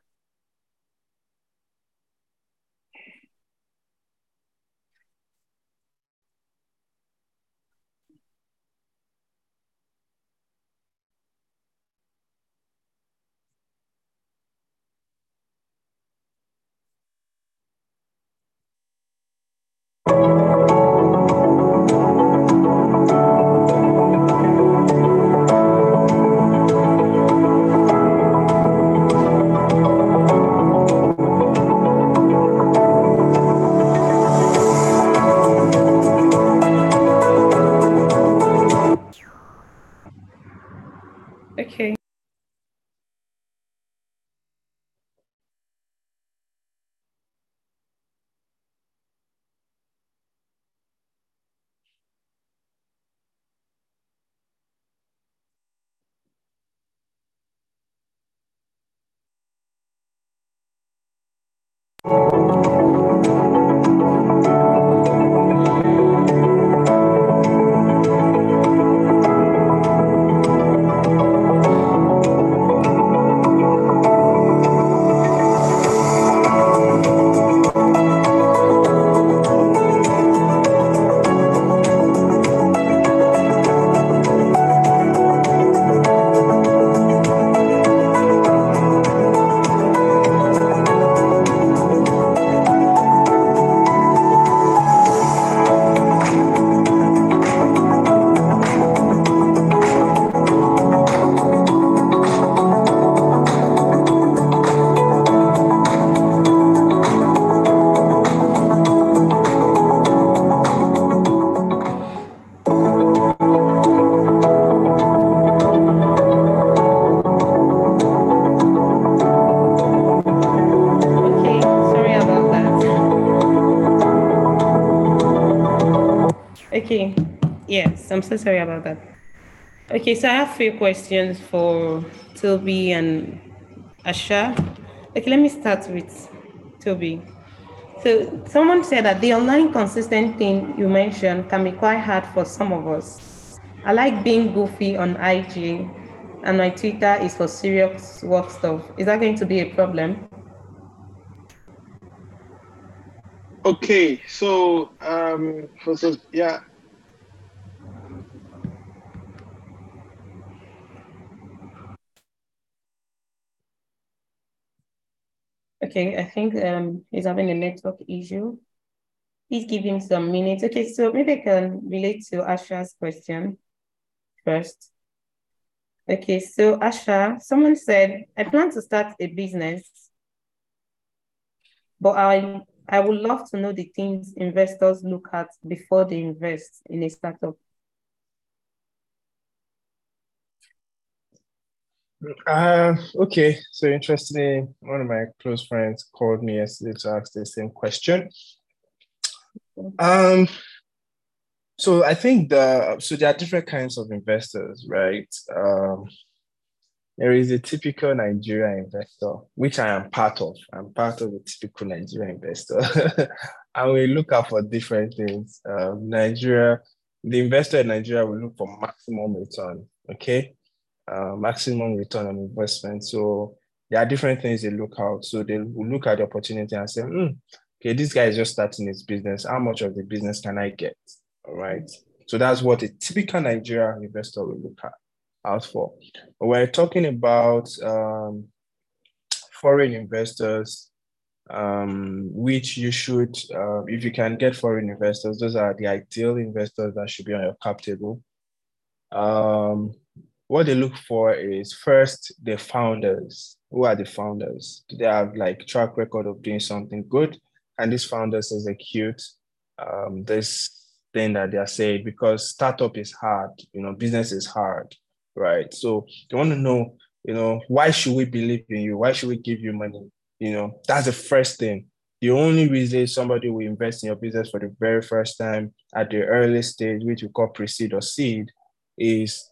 I'm so sorry about that. Okay, so I have three questions for Tobi and Asher. Okay, let me start with Tobi. So someone said that the online consistent thing you mentioned can be quite hard for some of us. I like being goofy on IG and my Twitter is for serious work stuff. Is that going to be a problem? Okay, so um, yeah. Okay, I think um, he's having a network issue. Please give him some minutes. Okay, so maybe I can relate to Asher's question first. Okay, so Asher, someone said, I plan to start a business, but I I would love to know the things investors look at before they invest in a startup. Uh, okay, so interestingly, one of my close friends called me yesterday to ask the same question. Um, so I think the so there are different kinds of investors, right? Um, there is a typical Nigerian investor, which I am part of. I'm part of the typical Nigerian investor, <laughs> and we look out for different things. Um, Nigeria, the investor in Nigeria will look for maximum return. Okay, uh, maximum return on investment. So there are different things they look out. So they will look at the opportunity and say, mm, okay, this guy is just starting his business. How much of the business can I get? All right. So that's what a typical Nigerian investor will look at out for. we're talking about um, foreign investors, um, which you should, uh, if you can get foreign investors, those are the ideal investors that should be on your cap table. Um, what they look for is first the founders. Who are the founders? Do they have like track record of doing something good? And these founders execute um, this thing that they are saying because startup is hard, you know, business is hard, right? So they want to know, you know, why should we believe in you? Why should we give you money? You know, that's the first thing. The only reason somebody will invest in your business for the very first time at the early stage, which we call pre-seed or seed, is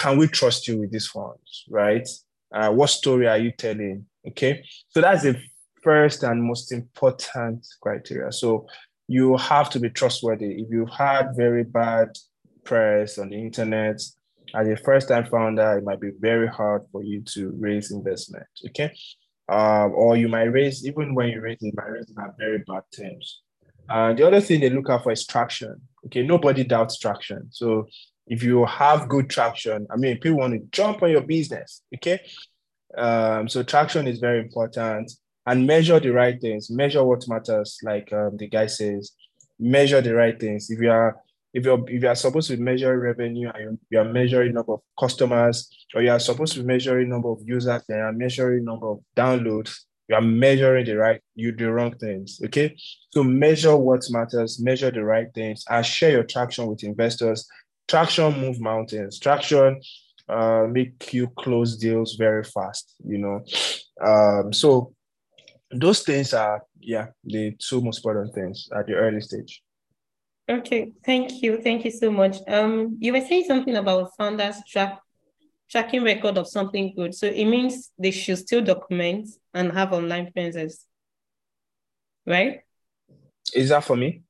can we trust you with these funds, right? Uh, what story are you telling? Okay, so that's the first and most important criteria. So you have to be trustworthy. If you've had very bad press on the internet, as a first-time founder, it might be very hard for you to raise investment. Okay, um, or you might raise even when you raise you might raise at very bad terms. Uh, the other thing they look out for is traction. Okay, nobody doubts traction. So if you have good traction, I mean, people want to jump on your business, okay? Um, so traction is very important and measure the right things, measure what matters, like um, the guy says, measure the right things. If you are if you're if you are supposed to measure revenue and you are measuring number of customers, or you are supposed to measure number of users, and you are measuring number of downloads, you are measuring the right, you do wrong things. Okay. So measure what matters, measure the right things, and share your traction with investors traction move mountains. Traction uh, make you close deals very fast you know. Um, so those things are yeah the two most important things at the early stage. Okay thank you. Thank you so much. Um you were saying something about founders track tracking record of something good. So it means they should still document and have online presence right? Is that for me?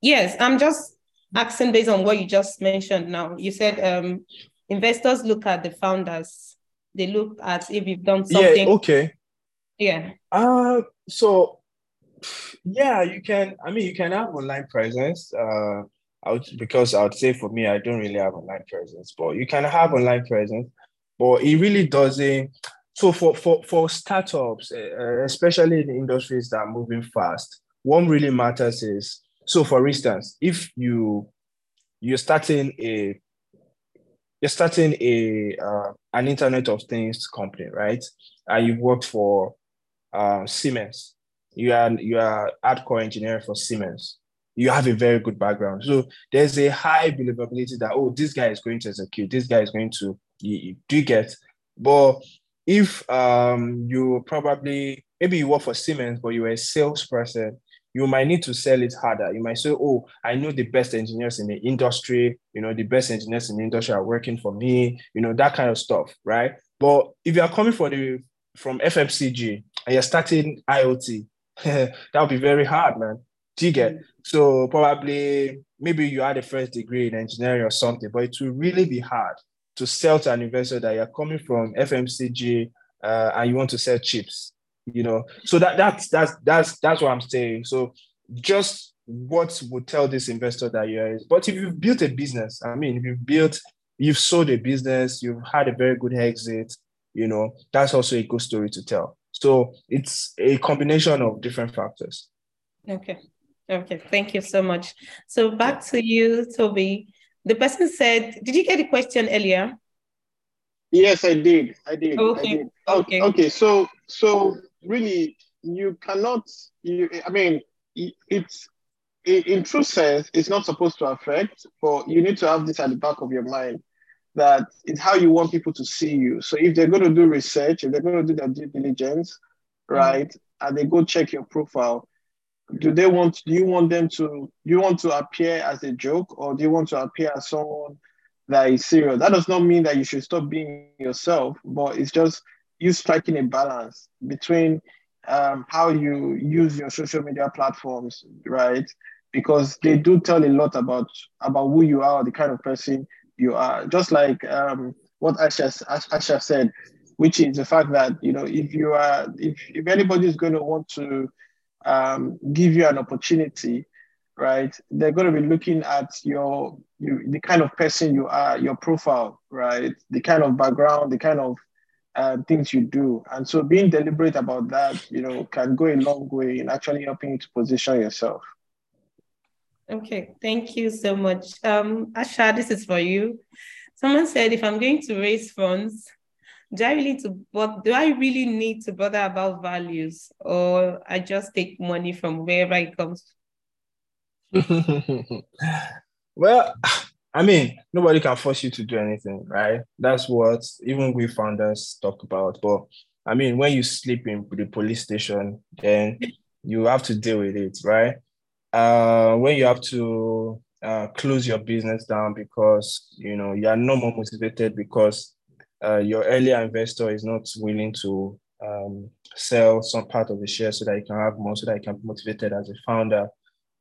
Yes i'm just asking based on what you just mentioned now. You said um, investors look at the founders. They look at if you've done something. Yeah, okay. Yeah. Uh so yeah, you can I mean you can have online presence. Uh I would, because I would say for me, I don't really have online presence, but you can have online presence, but it really doesn't. So for for for startups, uh, especially in industries that are moving fast, what really matters is so, for instance, if you you're starting a you're starting a uh, an Internet of Things company, right? And you've worked for uh, Siemens. You are you are hardcore engineer for Siemens. You have a very good background, so there's a high believability that oh, this guy is going to execute. This guy is going to you, do you get? But if um you probably maybe you work for Siemens, but you were a salesperson you might need to sell it harder. You might say, oh, I know the best engineers in the industry, you know, the best engineers in the industry are working for me, you know, that kind of stuff, right? But if you are coming for the from FMCG and you're starting IoT, <laughs> that would be very hard, man. Do you get? Mm. So probably maybe you had a first degree in engineering or something, but it will really be hard to sell to an investor that you're coming from FMCG uh, and you want to sell chips. You know, so that that's that's that's that's what I'm saying. So just what would tell this investor that you're but if you've built a business, I mean, if you've built, you've sold a business, you've had a very good exit, you know, that's also a good story to tell. So it's a combination of different factors. Okay. Okay. Thank you so much. So back to you, Tobi. The person said, did you get a question earlier? Yes, I did. I did. Okay. I did. Okay. Okay. So, so really, you cannot. You, I mean, it's in true sense, it's not supposed to affect, but you need to have this at the back of your mind that it's how you want people to see you. So if they're going to do research, if they're going to do their due diligence, mm-hmm. right, and they go check your profile, do they want do you want them to do you want to appear as a joke or do you want to appear as someone that is serious that does not mean that you should stop being yourself but it's just you striking a balance between um, how you use your social media platforms right because they do tell a lot about about who you are the kind of person you are just like um, what asher, asher said which is the fact that you know if you are if, if anybody is going to want to um, give you an opportunity, right? They're going to be looking at your you, the kind of person you are, your profile, right? The kind of background, the kind of uh, things you do, and so being deliberate about that, you know, can go a long way in actually helping you to position yourself. Okay, thank you so much. Um, Asher, this is for you. Someone said if I'm going to raise funds, do I really to but do I really need to bother about values or I just take money from wherever it comes? <laughs> well, I mean, nobody can force you to do anything, right? That's what even we founders talk about. But I mean, when you sleep in the police station, then you have to deal with it, right? Uh, when you have to uh, close your business down because you know you are no more motivated because uh, your earlier investor is not willing to um, sell some part of the share so that you can have more, so that you can be motivated as a founder,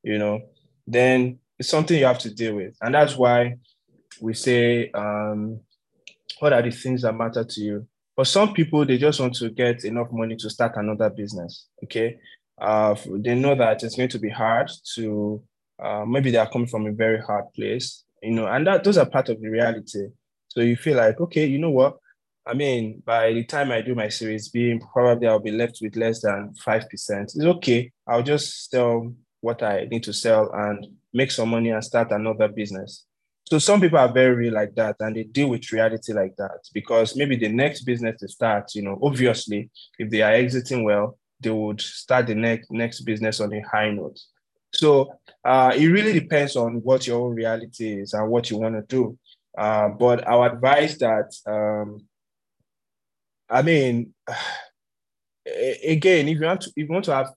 you know, then it's something you have to deal with. And that's why we say, um, what are the things that matter to you? For some people, they just want to get enough money to start another business. Okay. Uh, they know that it's going to be hard to, uh, maybe they are coming from a very hard place, you know, and that those are part of the reality. So you feel like, okay, you know what? I mean, by the time I do my series B, probably I'll be left with less than 5%. It's okay. I'll just sell what I need to sell and make some money and start another business. So some people are very real like that and they deal with reality like that because maybe the next business to start, you know, obviously, if they are exiting well, they would start the next next business on a high note. So uh, it really depends on what your own reality is and what you want to do. Uh, but I would advise that, um, I mean, <sighs> again, if you want to, if you want to have,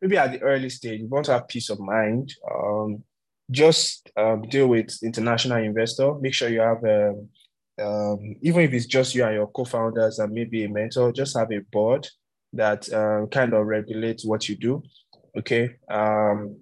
maybe at the early stage, you want to have peace of mind, um, just um, deal with international investor. Make sure you have, um, um, even if it's just you and your co-founders and maybe a mentor, just have a board that uh, kind of regulates what you do. Okay. Um,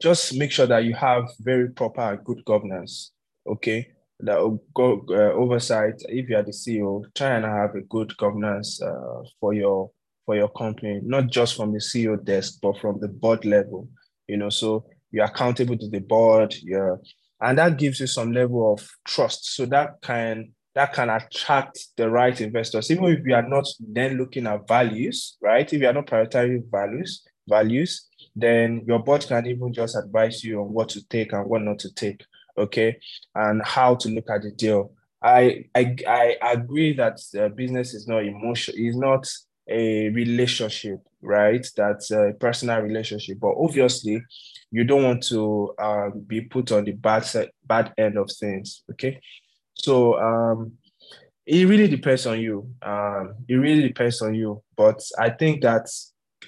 just make sure that you have very proper good governance. Okay, that go uh, oversight. If you are the CEO, try and have a good governance uh, for your for your company, not just from the CEO desk, but from the board level. You know, so you're accountable to the board. Yeah, and that gives you some level of trust. So that can that can attract the right investors, even if you are not then looking at values, right? If you are not prioritizing values, values, then your board can even just advise you on what to take and what not to take, okay, and how to look at the deal. I I, I agree that uh, business is not emotion, is not a relationship, right? That's a personal relationship, but obviously, you don't want to uh, be put on the bad side, bad end of things, okay? So um, it really depends on you. Um, it really depends on you, but I think that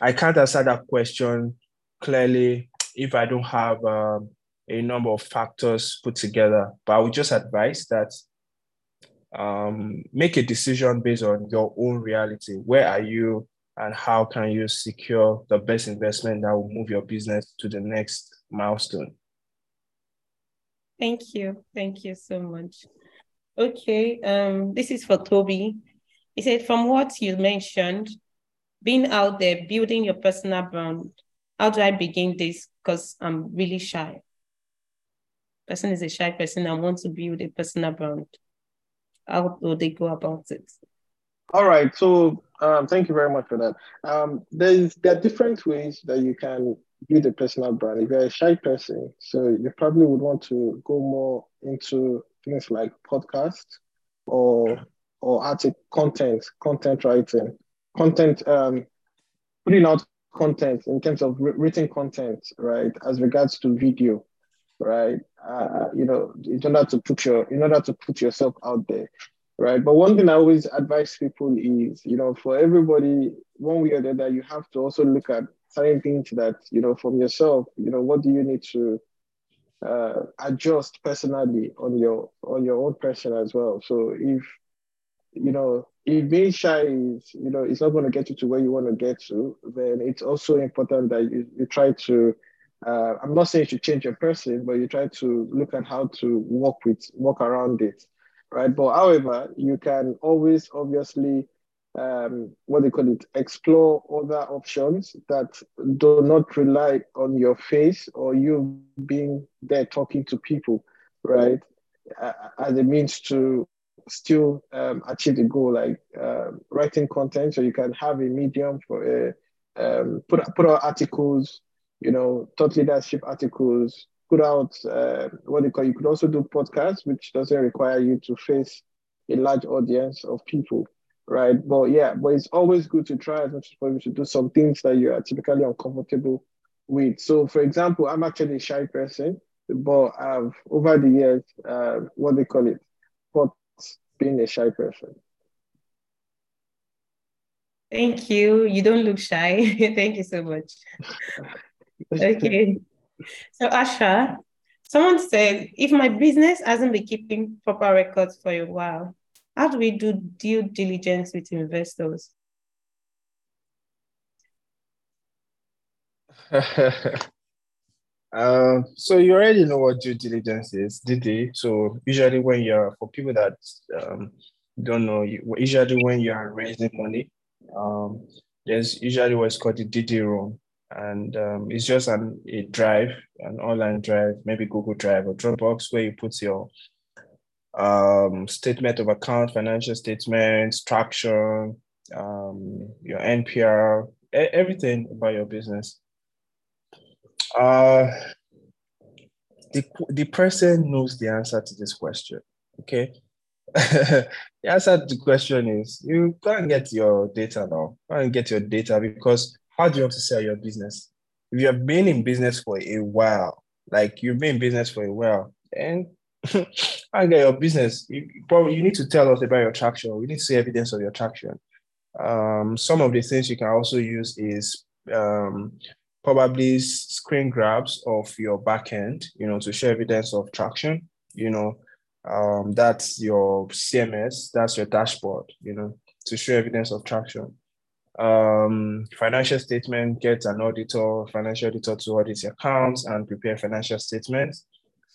I can't answer that question clearly if I don't have um, a number of factors put together. But I would just advise that um, make a decision based on your own reality. Where are you, and how can you secure the best investment that will move your business to the next milestone? Thank you. Thank you so much. Okay, um, this is for Tobi. He said, from what you mentioned, being out there, building your personal brand, how do I begin this? Because I'm really shy. Person is a shy person I want to build a personal brand. How do they go about it? All right. So um, thank you very much for that. Um, there's there are different ways that you can build a personal brand. If you're a shy person, so you probably would want to go more into things like podcast or or article content, content writing, content um, putting out content in terms of written content, right? As regards to video, right? Uh, you know, in order to put your in order to put yourself out there, right? But one thing I always advise people is, you know, for everybody, one way or the other, you have to also look at certain things that, you know, from yourself, you know, what do you need to uh, adjust personally on your on your own person as well. So if you know if being shy is you know it's not going to get you to where you want to get to, then it's also important that you, you try to. Uh, I'm not saying you should change your person, but you try to look at how to work with work around it right? But however, you can always obviously um, what they call it, explore other options that do not rely on your face or you being there talking to people, right? Uh, as a means to still um, achieve the goal, like uh, writing content. So you can have a medium for a, um, put put out articles, you know, thought leadership articles, put out uh, what they call. You could also do podcasts, which doesn't require you to face a large audience of people, right? But yeah, but it's always good to try as much as possible to do some things that you are typically uncomfortable with. So, for example, I'm actually a shy person, but I've over the years, uh, what they call it, but being a shy person. Thank you. You don't look shy. <laughs> Thank you so much. <laughs> okay. So Asher, someone said, if my business hasn't been keeping proper records for a while, how do we do due diligence with investors? <laughs> um, so you already know what due diligence is, did they? So usually when you're for people that um, don't know, usually when you are raising money, um, there's usually what's called the DD room and um, it's just an, a drive, an online drive, maybe Google Drive or Dropbox, where you put your um, statement of account, financial statements, traction, um, your NPR, everything about your business. Uh, the, the person knows the answer to this question. Okay. <laughs> the answer to the question is you can't get your data now. Can't get your data because how do you want to sell your business? If you have been in business for a while, like you've been in business for a while, and <laughs> I get your business, you probably you need to tell us about your traction. We need to see evidence of your traction. Um, some of the things you can also use is um, probably screen grabs of your backend, you know, to show evidence of traction. You know, um, that's your CMS, that's your dashboard, you know, to show evidence of traction um, financial statement, get an auditor, financial auditor to audit your accounts and prepare financial statements.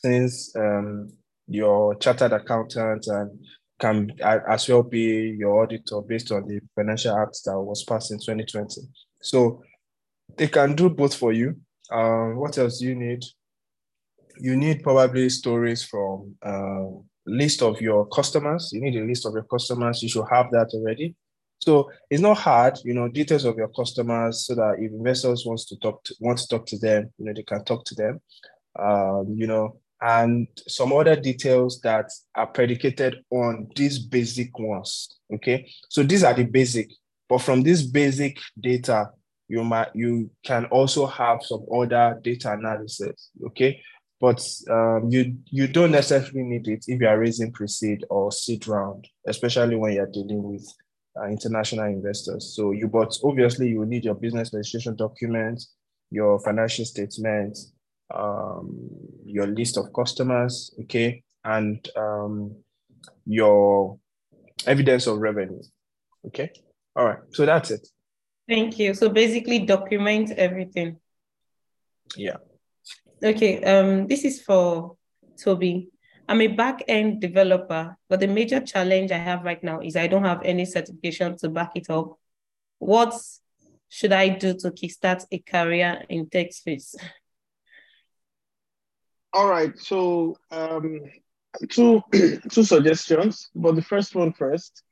Since um, your chartered accountant and can as well be your auditor based on the financial act that was passed in 2020. So they can do both for you. Um, what else do you need? You need probably stories from uh, list of your customers. You need a list of your customers. You should have that already. So it's not hard, you know, details of your customers so that if investors wants to talk to want to talk to them, you know, they can talk to them. Um, you know, and some other details that are predicated on these basic ones. Okay. So these are the basic, but from this basic data, you might you can also have some other data analysis. Okay. But um, you you don't necessarily need it if you are raising pre-seed or seed round, especially when you're dealing with international investors. So you, but obviously you will need your business registration documents, your financial statements, um, your list of customers, okay, and um, your evidence of revenue, okay. All right, so that's it. Thank you. So basically, document everything. Yeah. Okay. Um, this is for Tobi. I'm a back end developer, but the major challenge I have right now is I don't have any certification to back it up. What should I do to kickstart a career in tech space? All right. So um, two <clears throat> two suggestions, but the first one first.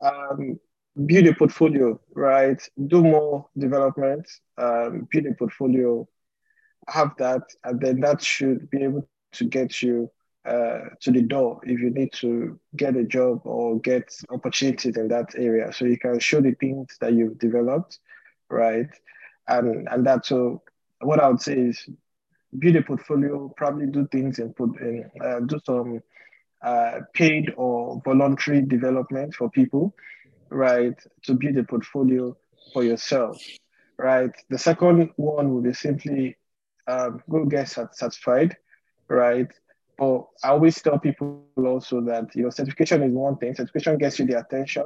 Um, build a portfolio, right? Do more development, um, build a portfolio, have that, and then that should be able to get you uh, to the door if you need to get a job or get opportunities in that area. So you can show the things that you've developed, right? And and that's so what I would say is build a portfolio, probably do things and put in, uh, do some uh, paid or voluntary development for people right, to build a portfolio for yourself, right? The second one would be simply um, go get certified, right? But I always tell people also that you know certification is one thing. Certification gets you the attention,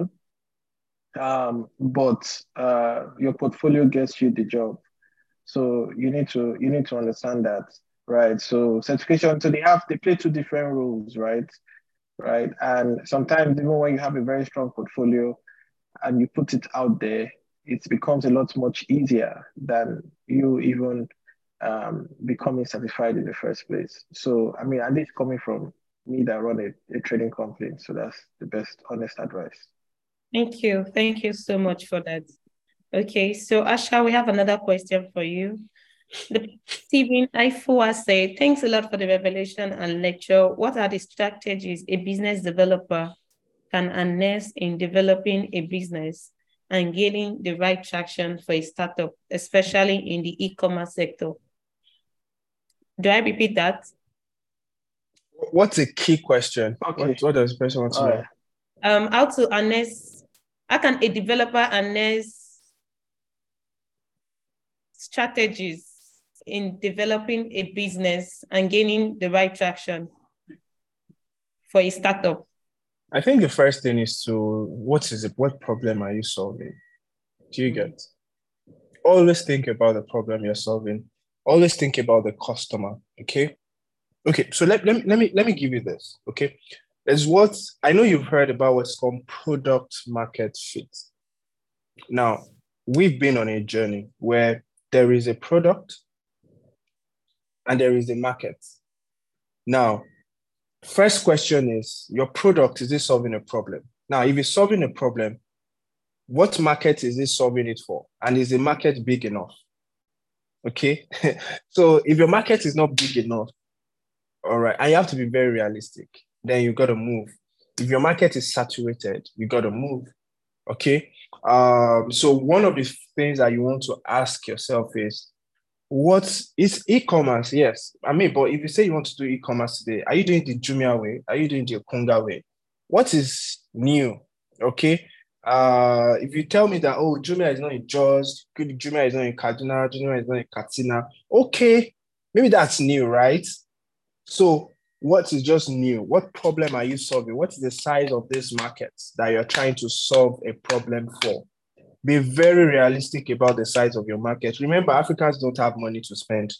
um, but uh, your portfolio gets you the job. So you need to you need to understand that, right? So certification, so they have they play two different roles, right? Right, and sometimes even when you have a very strong portfolio, and you put it out there, it becomes a lot much easier than you even um, becoming certified in the first place. So, I mean, at least coming from me that run a, a trading company. So that's the best honest advice. Thank you. Thank you so much for that. Okay, so Asher, we have another question for you. The Stephen Ifua said, thanks a lot for the revelation and lecture. What are the strategies a business developer can harness in developing a business and gaining the right traction for a startup, especially in the e-commerce sector. Do I repeat that? What's a key question? Okay. What, what does the person want to know? Um, how to harness, how can a developer harness strategies in developing a business and gaining the right traction for a startup? I think the first thing is to what is it? What problem are you solving? Do you get? Always think about the problem you're solving. Always think about the customer. Okay. Okay. So let, let, let me let me give you this. Okay. There's what I know you've heard about what's called product market fit. Now, we've been on a journey where there is a product and there is a market. Now, First question is your product, is it solving a problem? Now, if it's solving a problem, what market is it solving it for? And is the market big enough? Okay. <laughs> so if your market is not big enough, all right, and you have to be very realistic, then you got to move. If your market is saturated, you got to move. Okay. Um, so one of the things that you want to ask yourself is what is e-commerce? Yes. I mean, but if you say you want to do e-commerce today, are you doing the Jumia way? Are you doing the Konga way? What is new? Okay. Uh, if you tell me that oh Jumia is not in Jos, Jumia is not in Kaduna, Jumia is not in Katsina, okay, maybe that's new, right? So what is just new? What problem are you solving? What is the size of this market that you're trying to solve a problem for? be very realistic about the size of your market. Remember, Africans don't have money to spend.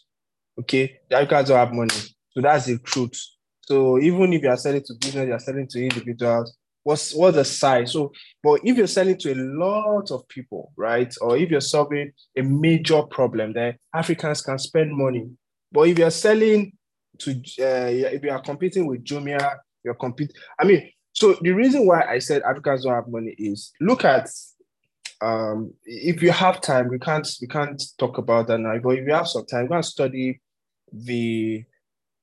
Okay, the Africans don't have money. So that's the truth. So even if you are selling to business, you're selling to individuals. What's what's the size? So, but if you're selling to a lot of people, right? Or if you're solving a major problem, then Africans can spend money. But if you're selling to, uh, if you are competing with Jumia, you're competing. I mean, so the reason why I said Africans don't have money is look at um, if you have time, we can't we can't talk about that now. But if you have some time, go and study the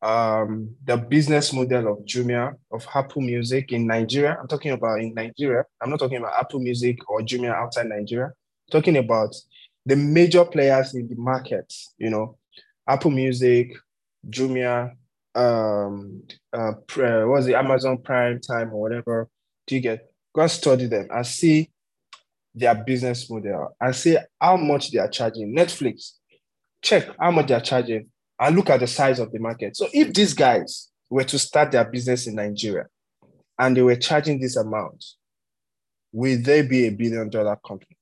um the business model of Jumia of Apple Music in Nigeria. I'm talking about in Nigeria. I'm not talking about Apple Music or Jumia outside Nigeria. I'm talking about the major players in the market. You know, Apple Music, Jumia, um, uh, what was it Amazon Prime Time or whatever? Do you get? Go and study them and see their business model and see how much they are charging. Netflix, check how much they are charging and look at the size of the market. So if these guys were to start their business in Nigeria and they were charging this amount, will they be a billion dollar company?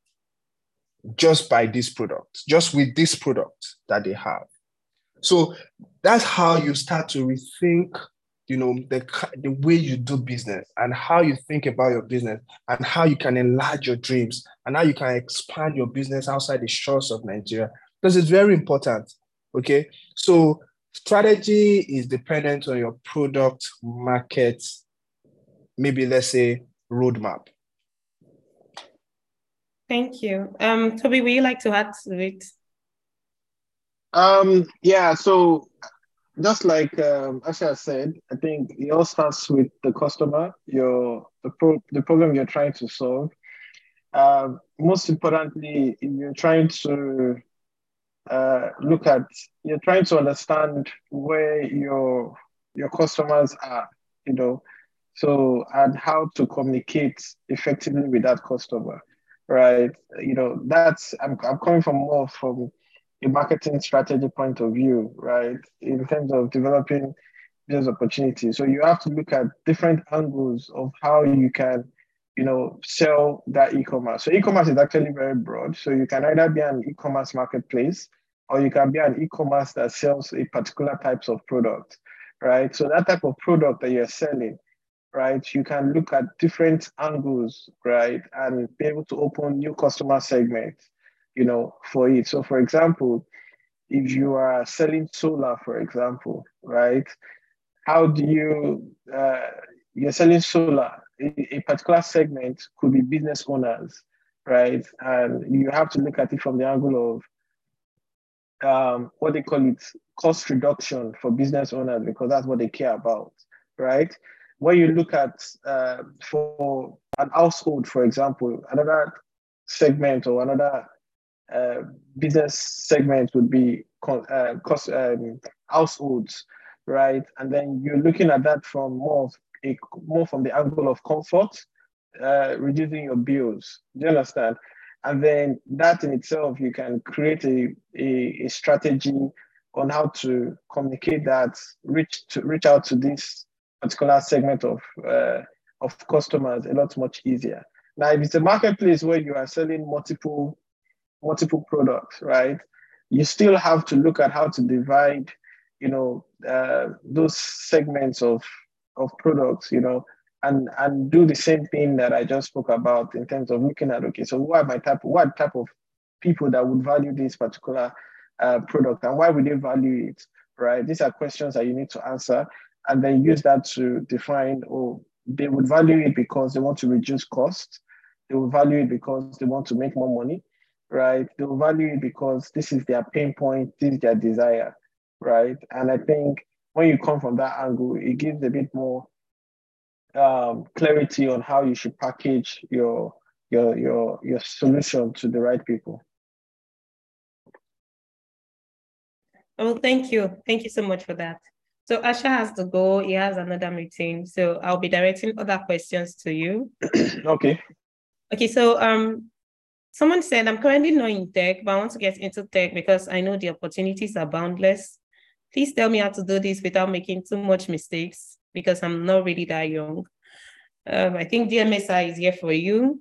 Just by this product, just with this product that they have. So that's how you start to rethink you know the the way you do business and how you think about your business and how you can enlarge your dreams and how you can expand your business outside the shores of Nigeria because it's very important okay? So strategy is dependent on your product market maybe let's say roadmap. Thank you. Um tobi would you like to add to it? Um yeah so just like um, Asher said, I think it all starts with the customer, your the pro, the problem you're trying to solve. Um, most importantly, if you're trying to uh, look at, you're trying to understand where your your customers are, you know, so and how to communicate effectively with that customer, right? You know, that's I'm I'm coming from more from a marketing strategy point of view, right? In terms of developing business opportunities. So you have to look at different angles of how you can, you know, sell that e-commerce. So e-commerce is actually very broad. So you can either be an e-commerce marketplace or you can be an e-commerce that sells a particular types of product, right? So that type of product that you're selling, right? You can look at different angles, right? And be able to open new customer segments you know, for it. So, for example, if you are selling solar, for example, right? How do you uh, you're selling solar? A, particular segment could be business owners, right? And you have to look at it from the angle of um, what they call it cost reduction for business owners because that's what they care about, right? When you look at uh, for an household, for example, another segment or another uh, business segment would be uh, cost, um, households, right? And then you're looking at that from more a, more from the angle of comfort, uh, reducing your bills. Do you understand? And then that in itself, you can create a, a, a strategy on how to communicate that, reach to reach out to this particular segment of uh, of customers a lot much easier. Now, if it's a marketplace where you are selling multiple multiple products, right? You still have to look at how to divide, you know, uh, those segments of of products, you know, and and do the same thing that I just spoke about in terms of looking at okay, so what my type, what type of people that would value this particular uh, product and why would they value it, right? These are questions that you need to answer, and then use that to define. Oh, they would value it because they want to reduce cost. They will value it because they want to make more money right? They'll value it because this is their pain point, this is their desire, right? And I think when you come from that angle, it gives a bit more um, clarity on how you should package your your your your solution to the right people. Oh, thank you. Thank you so much for that. So Asher has to go. He has another meeting. So I'll be directing other questions to you. <clears throat> okay. Okay. So um, Someone said, I'm currently not in tech, but I want to get into tech because I know the opportunities are boundless. Please tell me how to do this without making too much mistakes because I'm not really that young. Um, I think DMSI is here for you.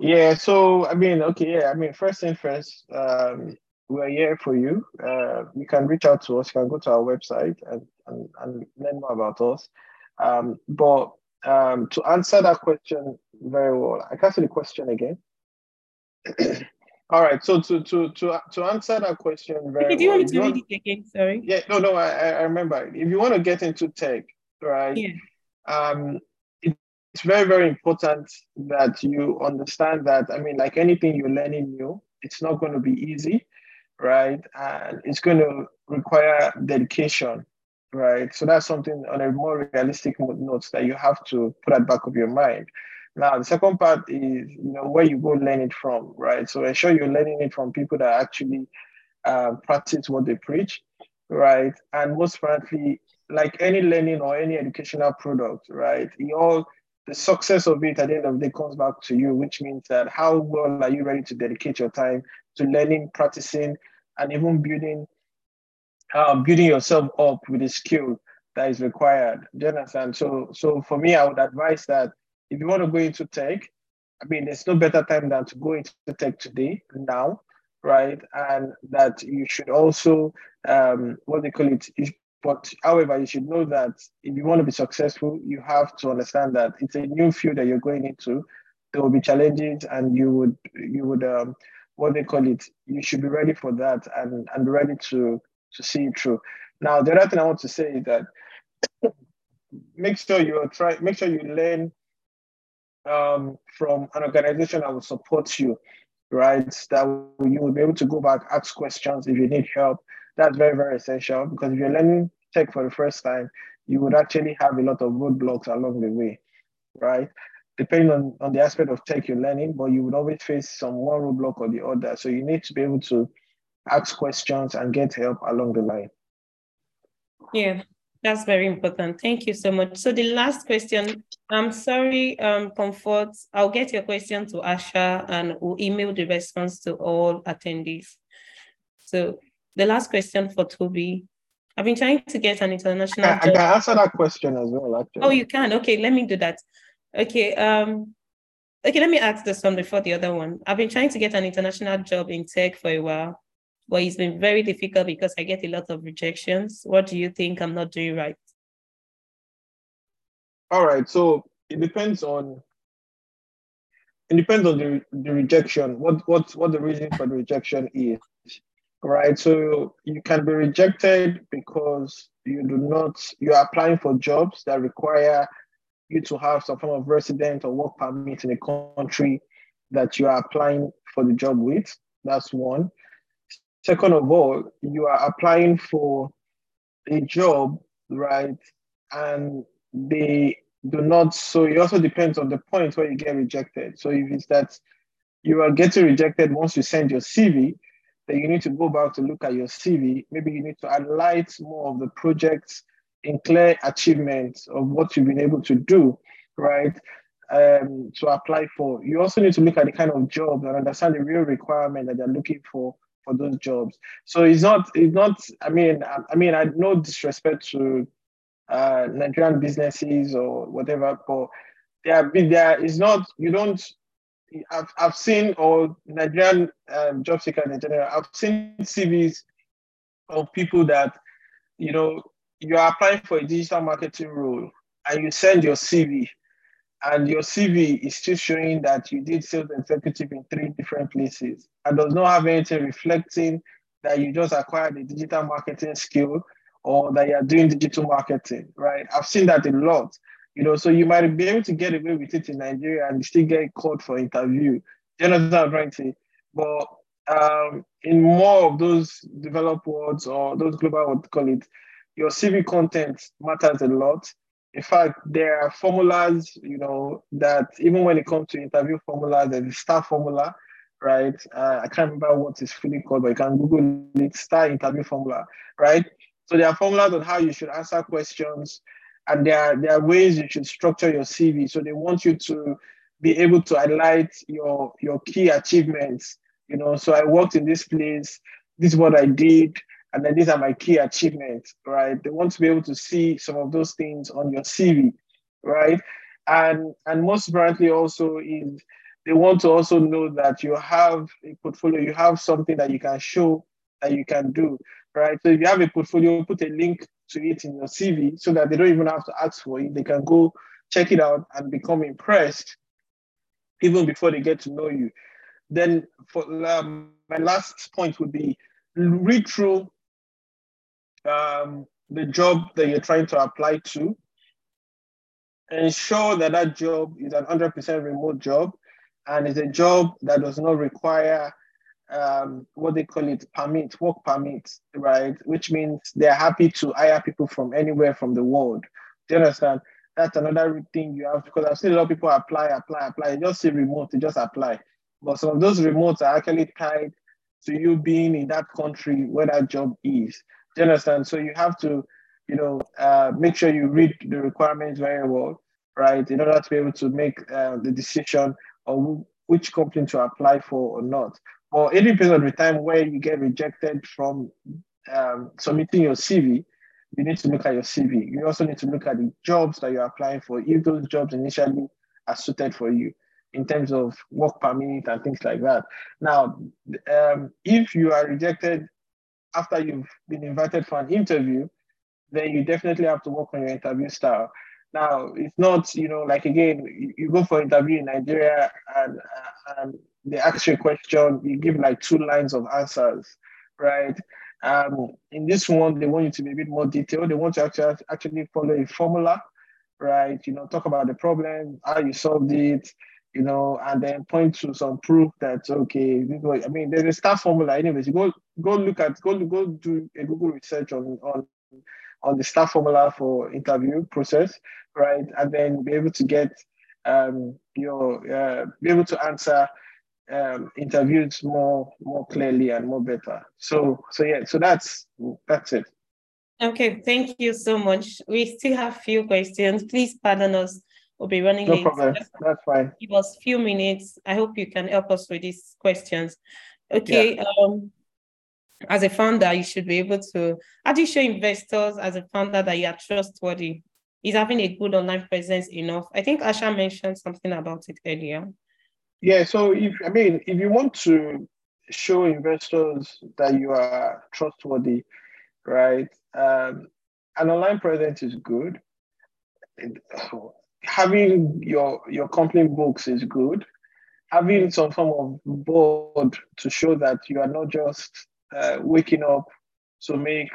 Yeah, so I mean, okay, yeah, I mean, first thing first, um, we're here for you. Uh, you can reach out to us, you can go to our website and, and, and learn more about us. Um, but um, to answer that question very well, I can see the question again. <clears throat> All right. So to to to to answer that question very okay, do you want me to read it again? Sorry. Yeah. No. No. I I remember. If you want to get into tech, right? Yeah. Um, it's very very important that you understand that. I mean, like anything you're learning new, it's not going to be easy, right? And it's going to require dedication, right? So that's something on a more realistic note that you have to put at back of your mind. Now, the second part is, you know, where you go learn it from, right? So ensure you're learning it from people that actually uh, practice what they preach, right? And most frankly, like any learning or any educational product, right? All the success of it at the end of the day comes back to you, which means that how well are you ready to dedicate your time to learning, practicing, and even building uh, building yourself up with the skill that is required. Do you understand? So, so for me, I would advise that if you want to go into tech, I mean, there's no better time than to go into tech today, now, right? And that you should also, um, what they call it, but however, you should know that if you want to be successful, you have to understand that it's a new field that you're going into. There will be challenges, and you would you would um, what they call it. You should be ready for that and and be ready to to see it through. Now, the other thing I want to say is that <coughs> make sure you try make sure you learn um, from an organization that will support you, right? That you will be able to go back, ask questions if you need help. That's very, very essential because if you're learning tech for the first time, you would actually have a lot of roadblocks along the way, right? Depending on, on the aspect of tech you're learning, but you would always face some one roadblock or the other. So you need to be able to ask questions and get help along the line. Yeah, that's very important. Thank you so much. So the last question, I'm sorry, um, Comfort, I'll get your question to Asher and we'll email the response to all attendees. So the last question for Tobi. I've been trying to get an international. I, I can answer that question as well, actually. Oh, you can? Okay, let me do that. Okay. Um, okay, let me ask this one before the other one. I've been trying to get an international job in tech for a while but it's been very difficult because I get a lot of rejections. What do you think I'm not doing right? All right. So it depends on it depends on the, the rejection. What what what the reason for the rejection is. Right. So you can be rejected because you do not you are applying for jobs that require you to have some form of resident or work permit in a country that you are applying for the job with. That's one. Second of all, you are applying for a job, right? And they do not, so it also depends on the point where you get rejected. So if it's that you are getting rejected once you send your CV, then you need to go back to look at your CV. Maybe you need to highlight more of the projects in clear achievements of what you've been able to do, right? Um, to apply for. You also need to look at the kind of job and understand the real requirement that they're looking for for those jobs. So it's not it's not. I mean, I, I mean, I no disrespect to uh, Nigerian businesses or whatever, but there there is not. You don't. I've I've seen or Nigerian um, job seekers in general. I've seen CVs of people that you know you are applying for a digital marketing role and you send your CV and your CV is still showing that you did sales executive in three different places and does not have anything reflecting that you just acquired a digital marketing skill or that you are doing digital marketing, right? I've seen that a lot, you know, so you might be able to get away with it in Nigeria and still get called for interview. You know what I'm trying? But um, in more of those developed worlds or those global, what call it, your CV content matters a lot in fact, there are formulas, you know, that even when it comes to interview formulas, there's a star formula, right? Uh, I can't remember what it's fully called, but you can Google it, star interview formula, right? So there are formulas on how you should answer questions, and there are, there are ways you should structure your CV. So they want you to be able to highlight your, your key achievements. You know, so I worked in this place, this is what I did, and then these are my key achievements, right? They want to be able to see some of those things on your CV, right? And and most importantly also is they want to also know that you have a portfolio, you have something that you can show that you can do, right? So if you have a portfolio, put a link to it in your CV so that they don't even have to ask for it. They can go check it out and become impressed even before they get to know you. Then for um, my last point would be read through um, the job that you're trying to apply to. Ensure that that job is an 100% remote job and is a job that does not require um, what they call it permit, work permit, right? Which means they're happy to hire people from anywhere from the world. Do you understand? That's another thing you have because I've seen a lot of people apply, apply, apply. They just say remote, they just apply. But some of those remotes are actually tied to you being in that country where that job is. Do you understand? So you have to, you know, uh, make sure you read the requirements very well right? In order to be able to make uh, the decision on which company to apply for or not. Or 80% of the time where you get rejected from um, submitting your CV, you need to look at your CV. You also need to look at the jobs that you're applying for, if those jobs initially are suited for you in terms of work permit and things like that. Now, um, if you are rejected after you've been invited for an interview, then you definitely have to work on your interview style. Now, it's not, you know, like again, you, you go for interview in Nigeria and, uh, and they ask you a question, you give like two lines of answers, right? Um, in this one, they want you to be a bit more detailed. They want you to actually actually follow a formula, right? You know, talk about the problem, how you solved it, you know, and then point to some proof that okay, I mean, there's a star formula. Anyways, go go look at go go do a Google research on on on the star formula for interview process, right? And then be able to get um, your uh, be able to answer um, interviews more more clearly and more better. So so yeah, so that's that's it. Okay, thank you so much. We still have few questions. Please pardon us. We'll be running no late. problem. That's fine. Give us a few minutes. I hope you can help us with these questions. Okay. Yeah. Um, as a founder, you should be able to. How do you show investors as a founder that you are trustworthy? Is having a good online presence enough? I think Asher mentioned something about it earlier. Yeah, so if I mean, if you want to show investors that you are trustworthy, right? Um, an online presence is good. Having your your company books is good. Having some form of board to show that you are not just uh, waking up to make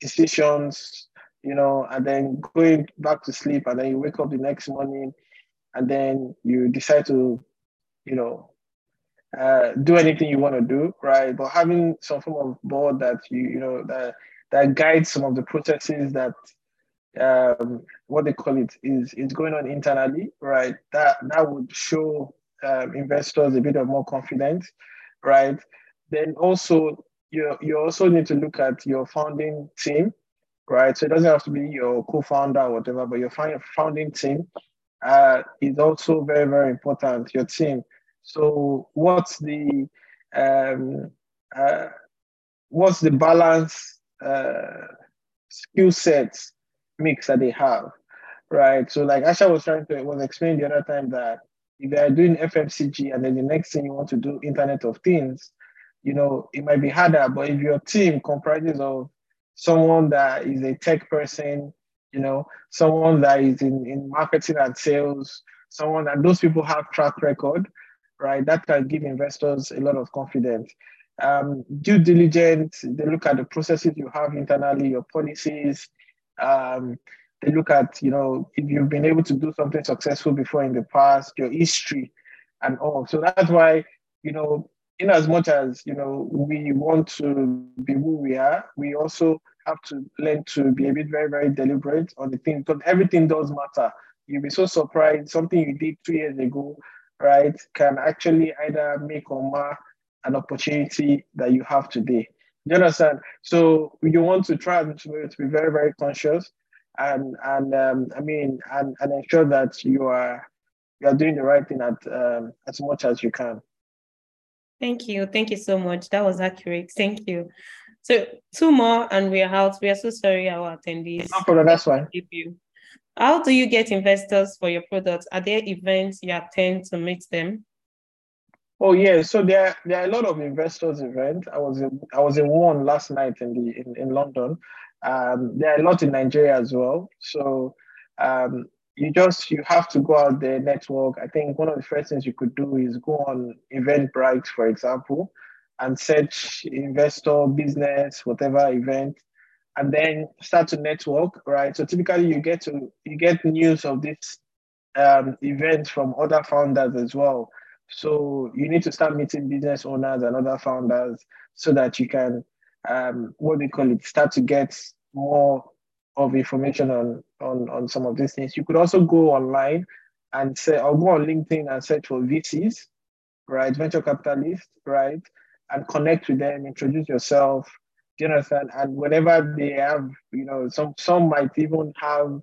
decisions, you know, and then going back to sleep, and then you wake up the next morning, and then you decide to you know, uh, do anything you want to do, right? But having some form of board that you, you know, that that guides some of the processes that um, what they call it is is going on internally, right? That that would show um, investors a bit of more confidence, right? Then also you you also need to look at your founding team, right? So it doesn't have to be your co-founder or whatever, but your founding team uh, is also very very important. Your team so what's the um, uh, what's the balance uh, skill sets mix that they have, right? So like Asher was trying to was explaining the other time that if you are doing FMCG and then the next thing you want to do Internet of Things, you know, it might be harder. But if your team comprises of someone that is a tech person, you know, someone that is in, in marketing and sales, someone that those people have track record, right? That can give investors a lot of confidence. Um, due diligence, they look at the processes you have internally, your policies. Um, they look at, you know, if you've been able to do something successful before in the past, your history and all. So that's why, you know, in as much as, you know, we want to be who we are, we also have to learn to be a bit very, very deliberate on the thing because everything does matter. You'll be so surprised, something you did two years ago right, can actually either make or mar an opportunity that you have today. You understand? So you want to try to, to be very, very conscious and and um, I mean and, and ensure that you are you are doing the right thing at um, as much as you can. Thank you. Thank you so much. That was accurate. Thank you. So two more and we are out. We are so sorry our attendees. No problem, that's fine. You. How do you get investors for your products? Are there events you attend to meet them? Oh yeah, so there there are a lot of investors events. I was in, I was in one last night in the in, in London. Um, there are a lot in Nigeria as well. So um, you just you have to go out there, network. I think one of the first things you could do is go on Eventbrite, for example, and search investor, business, whatever event, and then start to network, right? So typically you get to you get news of this um, event from other founders as well. So you need to start meeting business owners and other founders so that you can um, what you call it, start to get more of information on, on on some of these things. You could also go online and say, I'll go on LinkedIn and search for VCs, right? Venture capitalists, right? And connect with them, introduce yourself, you understand? And whenever they have, you know, some some might even have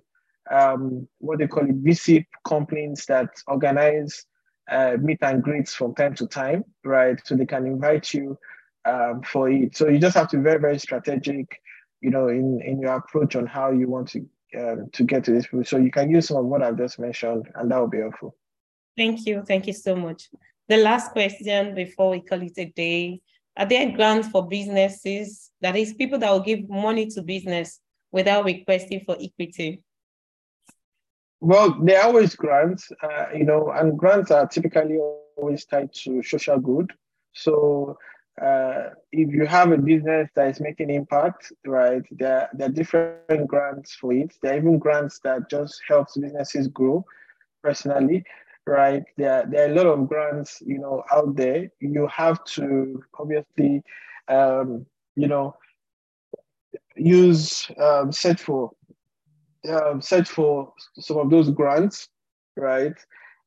um, what they call it, VC companies that organize uh, meet and greets from time to time, right? So they can invite you um, for it. So you just have to be very, very strategic, you know, in, in your approach on how you want to um, to get to this. So you can use some of what I've just mentioned, and that will be helpful. Thank you. Thank you so much. The last question before we call it a day. Are there grants for businesses? That is, people that will give money to business without requesting for equity? Well, there are always grants, uh, you know, and grants are typically always tied to social good. So uh, if you have a business that is making impact, right, there, there are different grants for it. There are even grants that just helps businesses grow personally, right? There, there are a lot of grants, you know, out there. You have to obviously, um, you know, use um, set for um, search for some of those grants, right?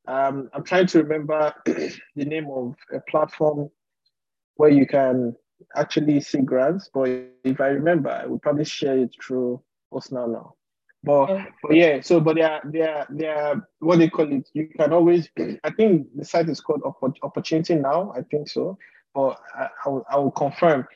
Um, I'm trying to remember <clears throat> the name of a platform where you can actually see grants, but if I remember, I would probably share it through Osna now. But, but yeah, so but they are they are they are what they call it. You can always <clears throat> I think the site is called Opportunity Now. I think so, but I, I will, I will confirm.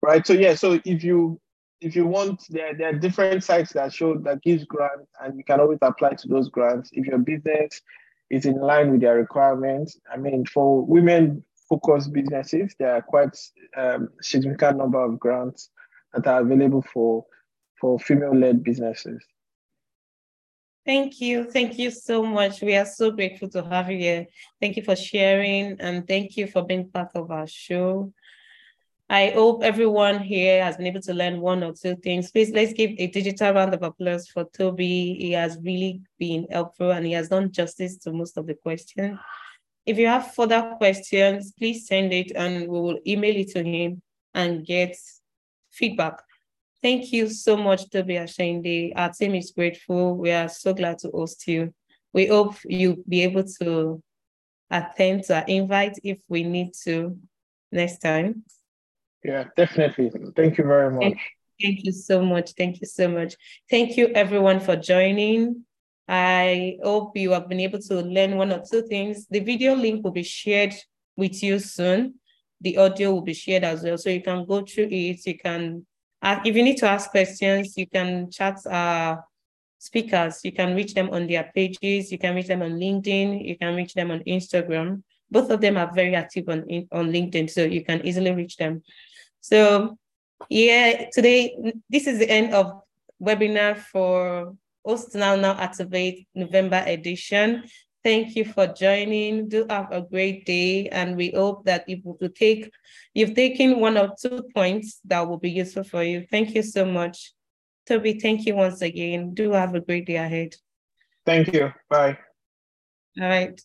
Right. So yeah. So if you if you want, there, there are different sites that show that gives grants, and you can always apply to those grants if your business is in line with their requirements. I mean, for women focused businesses, there are quite um, significant number of grants that are available for for female-led businesses. Thank you. Thank you so much. We are so grateful to have you here. Thank you for sharing and thank you for being part of our show. I hope everyone here has been able to learn one or two things. Please let's give a digital round of applause for Tobi. He has really been helpful and he has done justice to most of the questions. If you have further questions, please send it and we will email it to him and get feedback. Thank you so much, Tobi Asehinde. Our team is grateful. We are so glad to host you. We hope you'll be able to attend to our invite if we need to next time. Yeah, definitely. Thank you very much. Thank, you so much. Thank you so much. Thank you, everyone, for joining. I hope you have been able to learn one or two things. The video link will be shared with you soon. The audio will be shared as well. So you can go through it. You can, if you need to ask questions, you can chat uh, speakers. You can reach them on their pages. You can reach them on LinkedIn. You can reach them on Instagram. Both of them are very active on, on LinkedIn, so you can easily reach them. So yeah, today, this is the end of webinar for Host Now Now Activate November edition. Thank you for joining. Do have a great day. And we hope that you will take, you've taken one or two points that will be useful for you. Thank you so much. Tobi, thank you once again. Do have a great day ahead. Thank you. Bye. All right.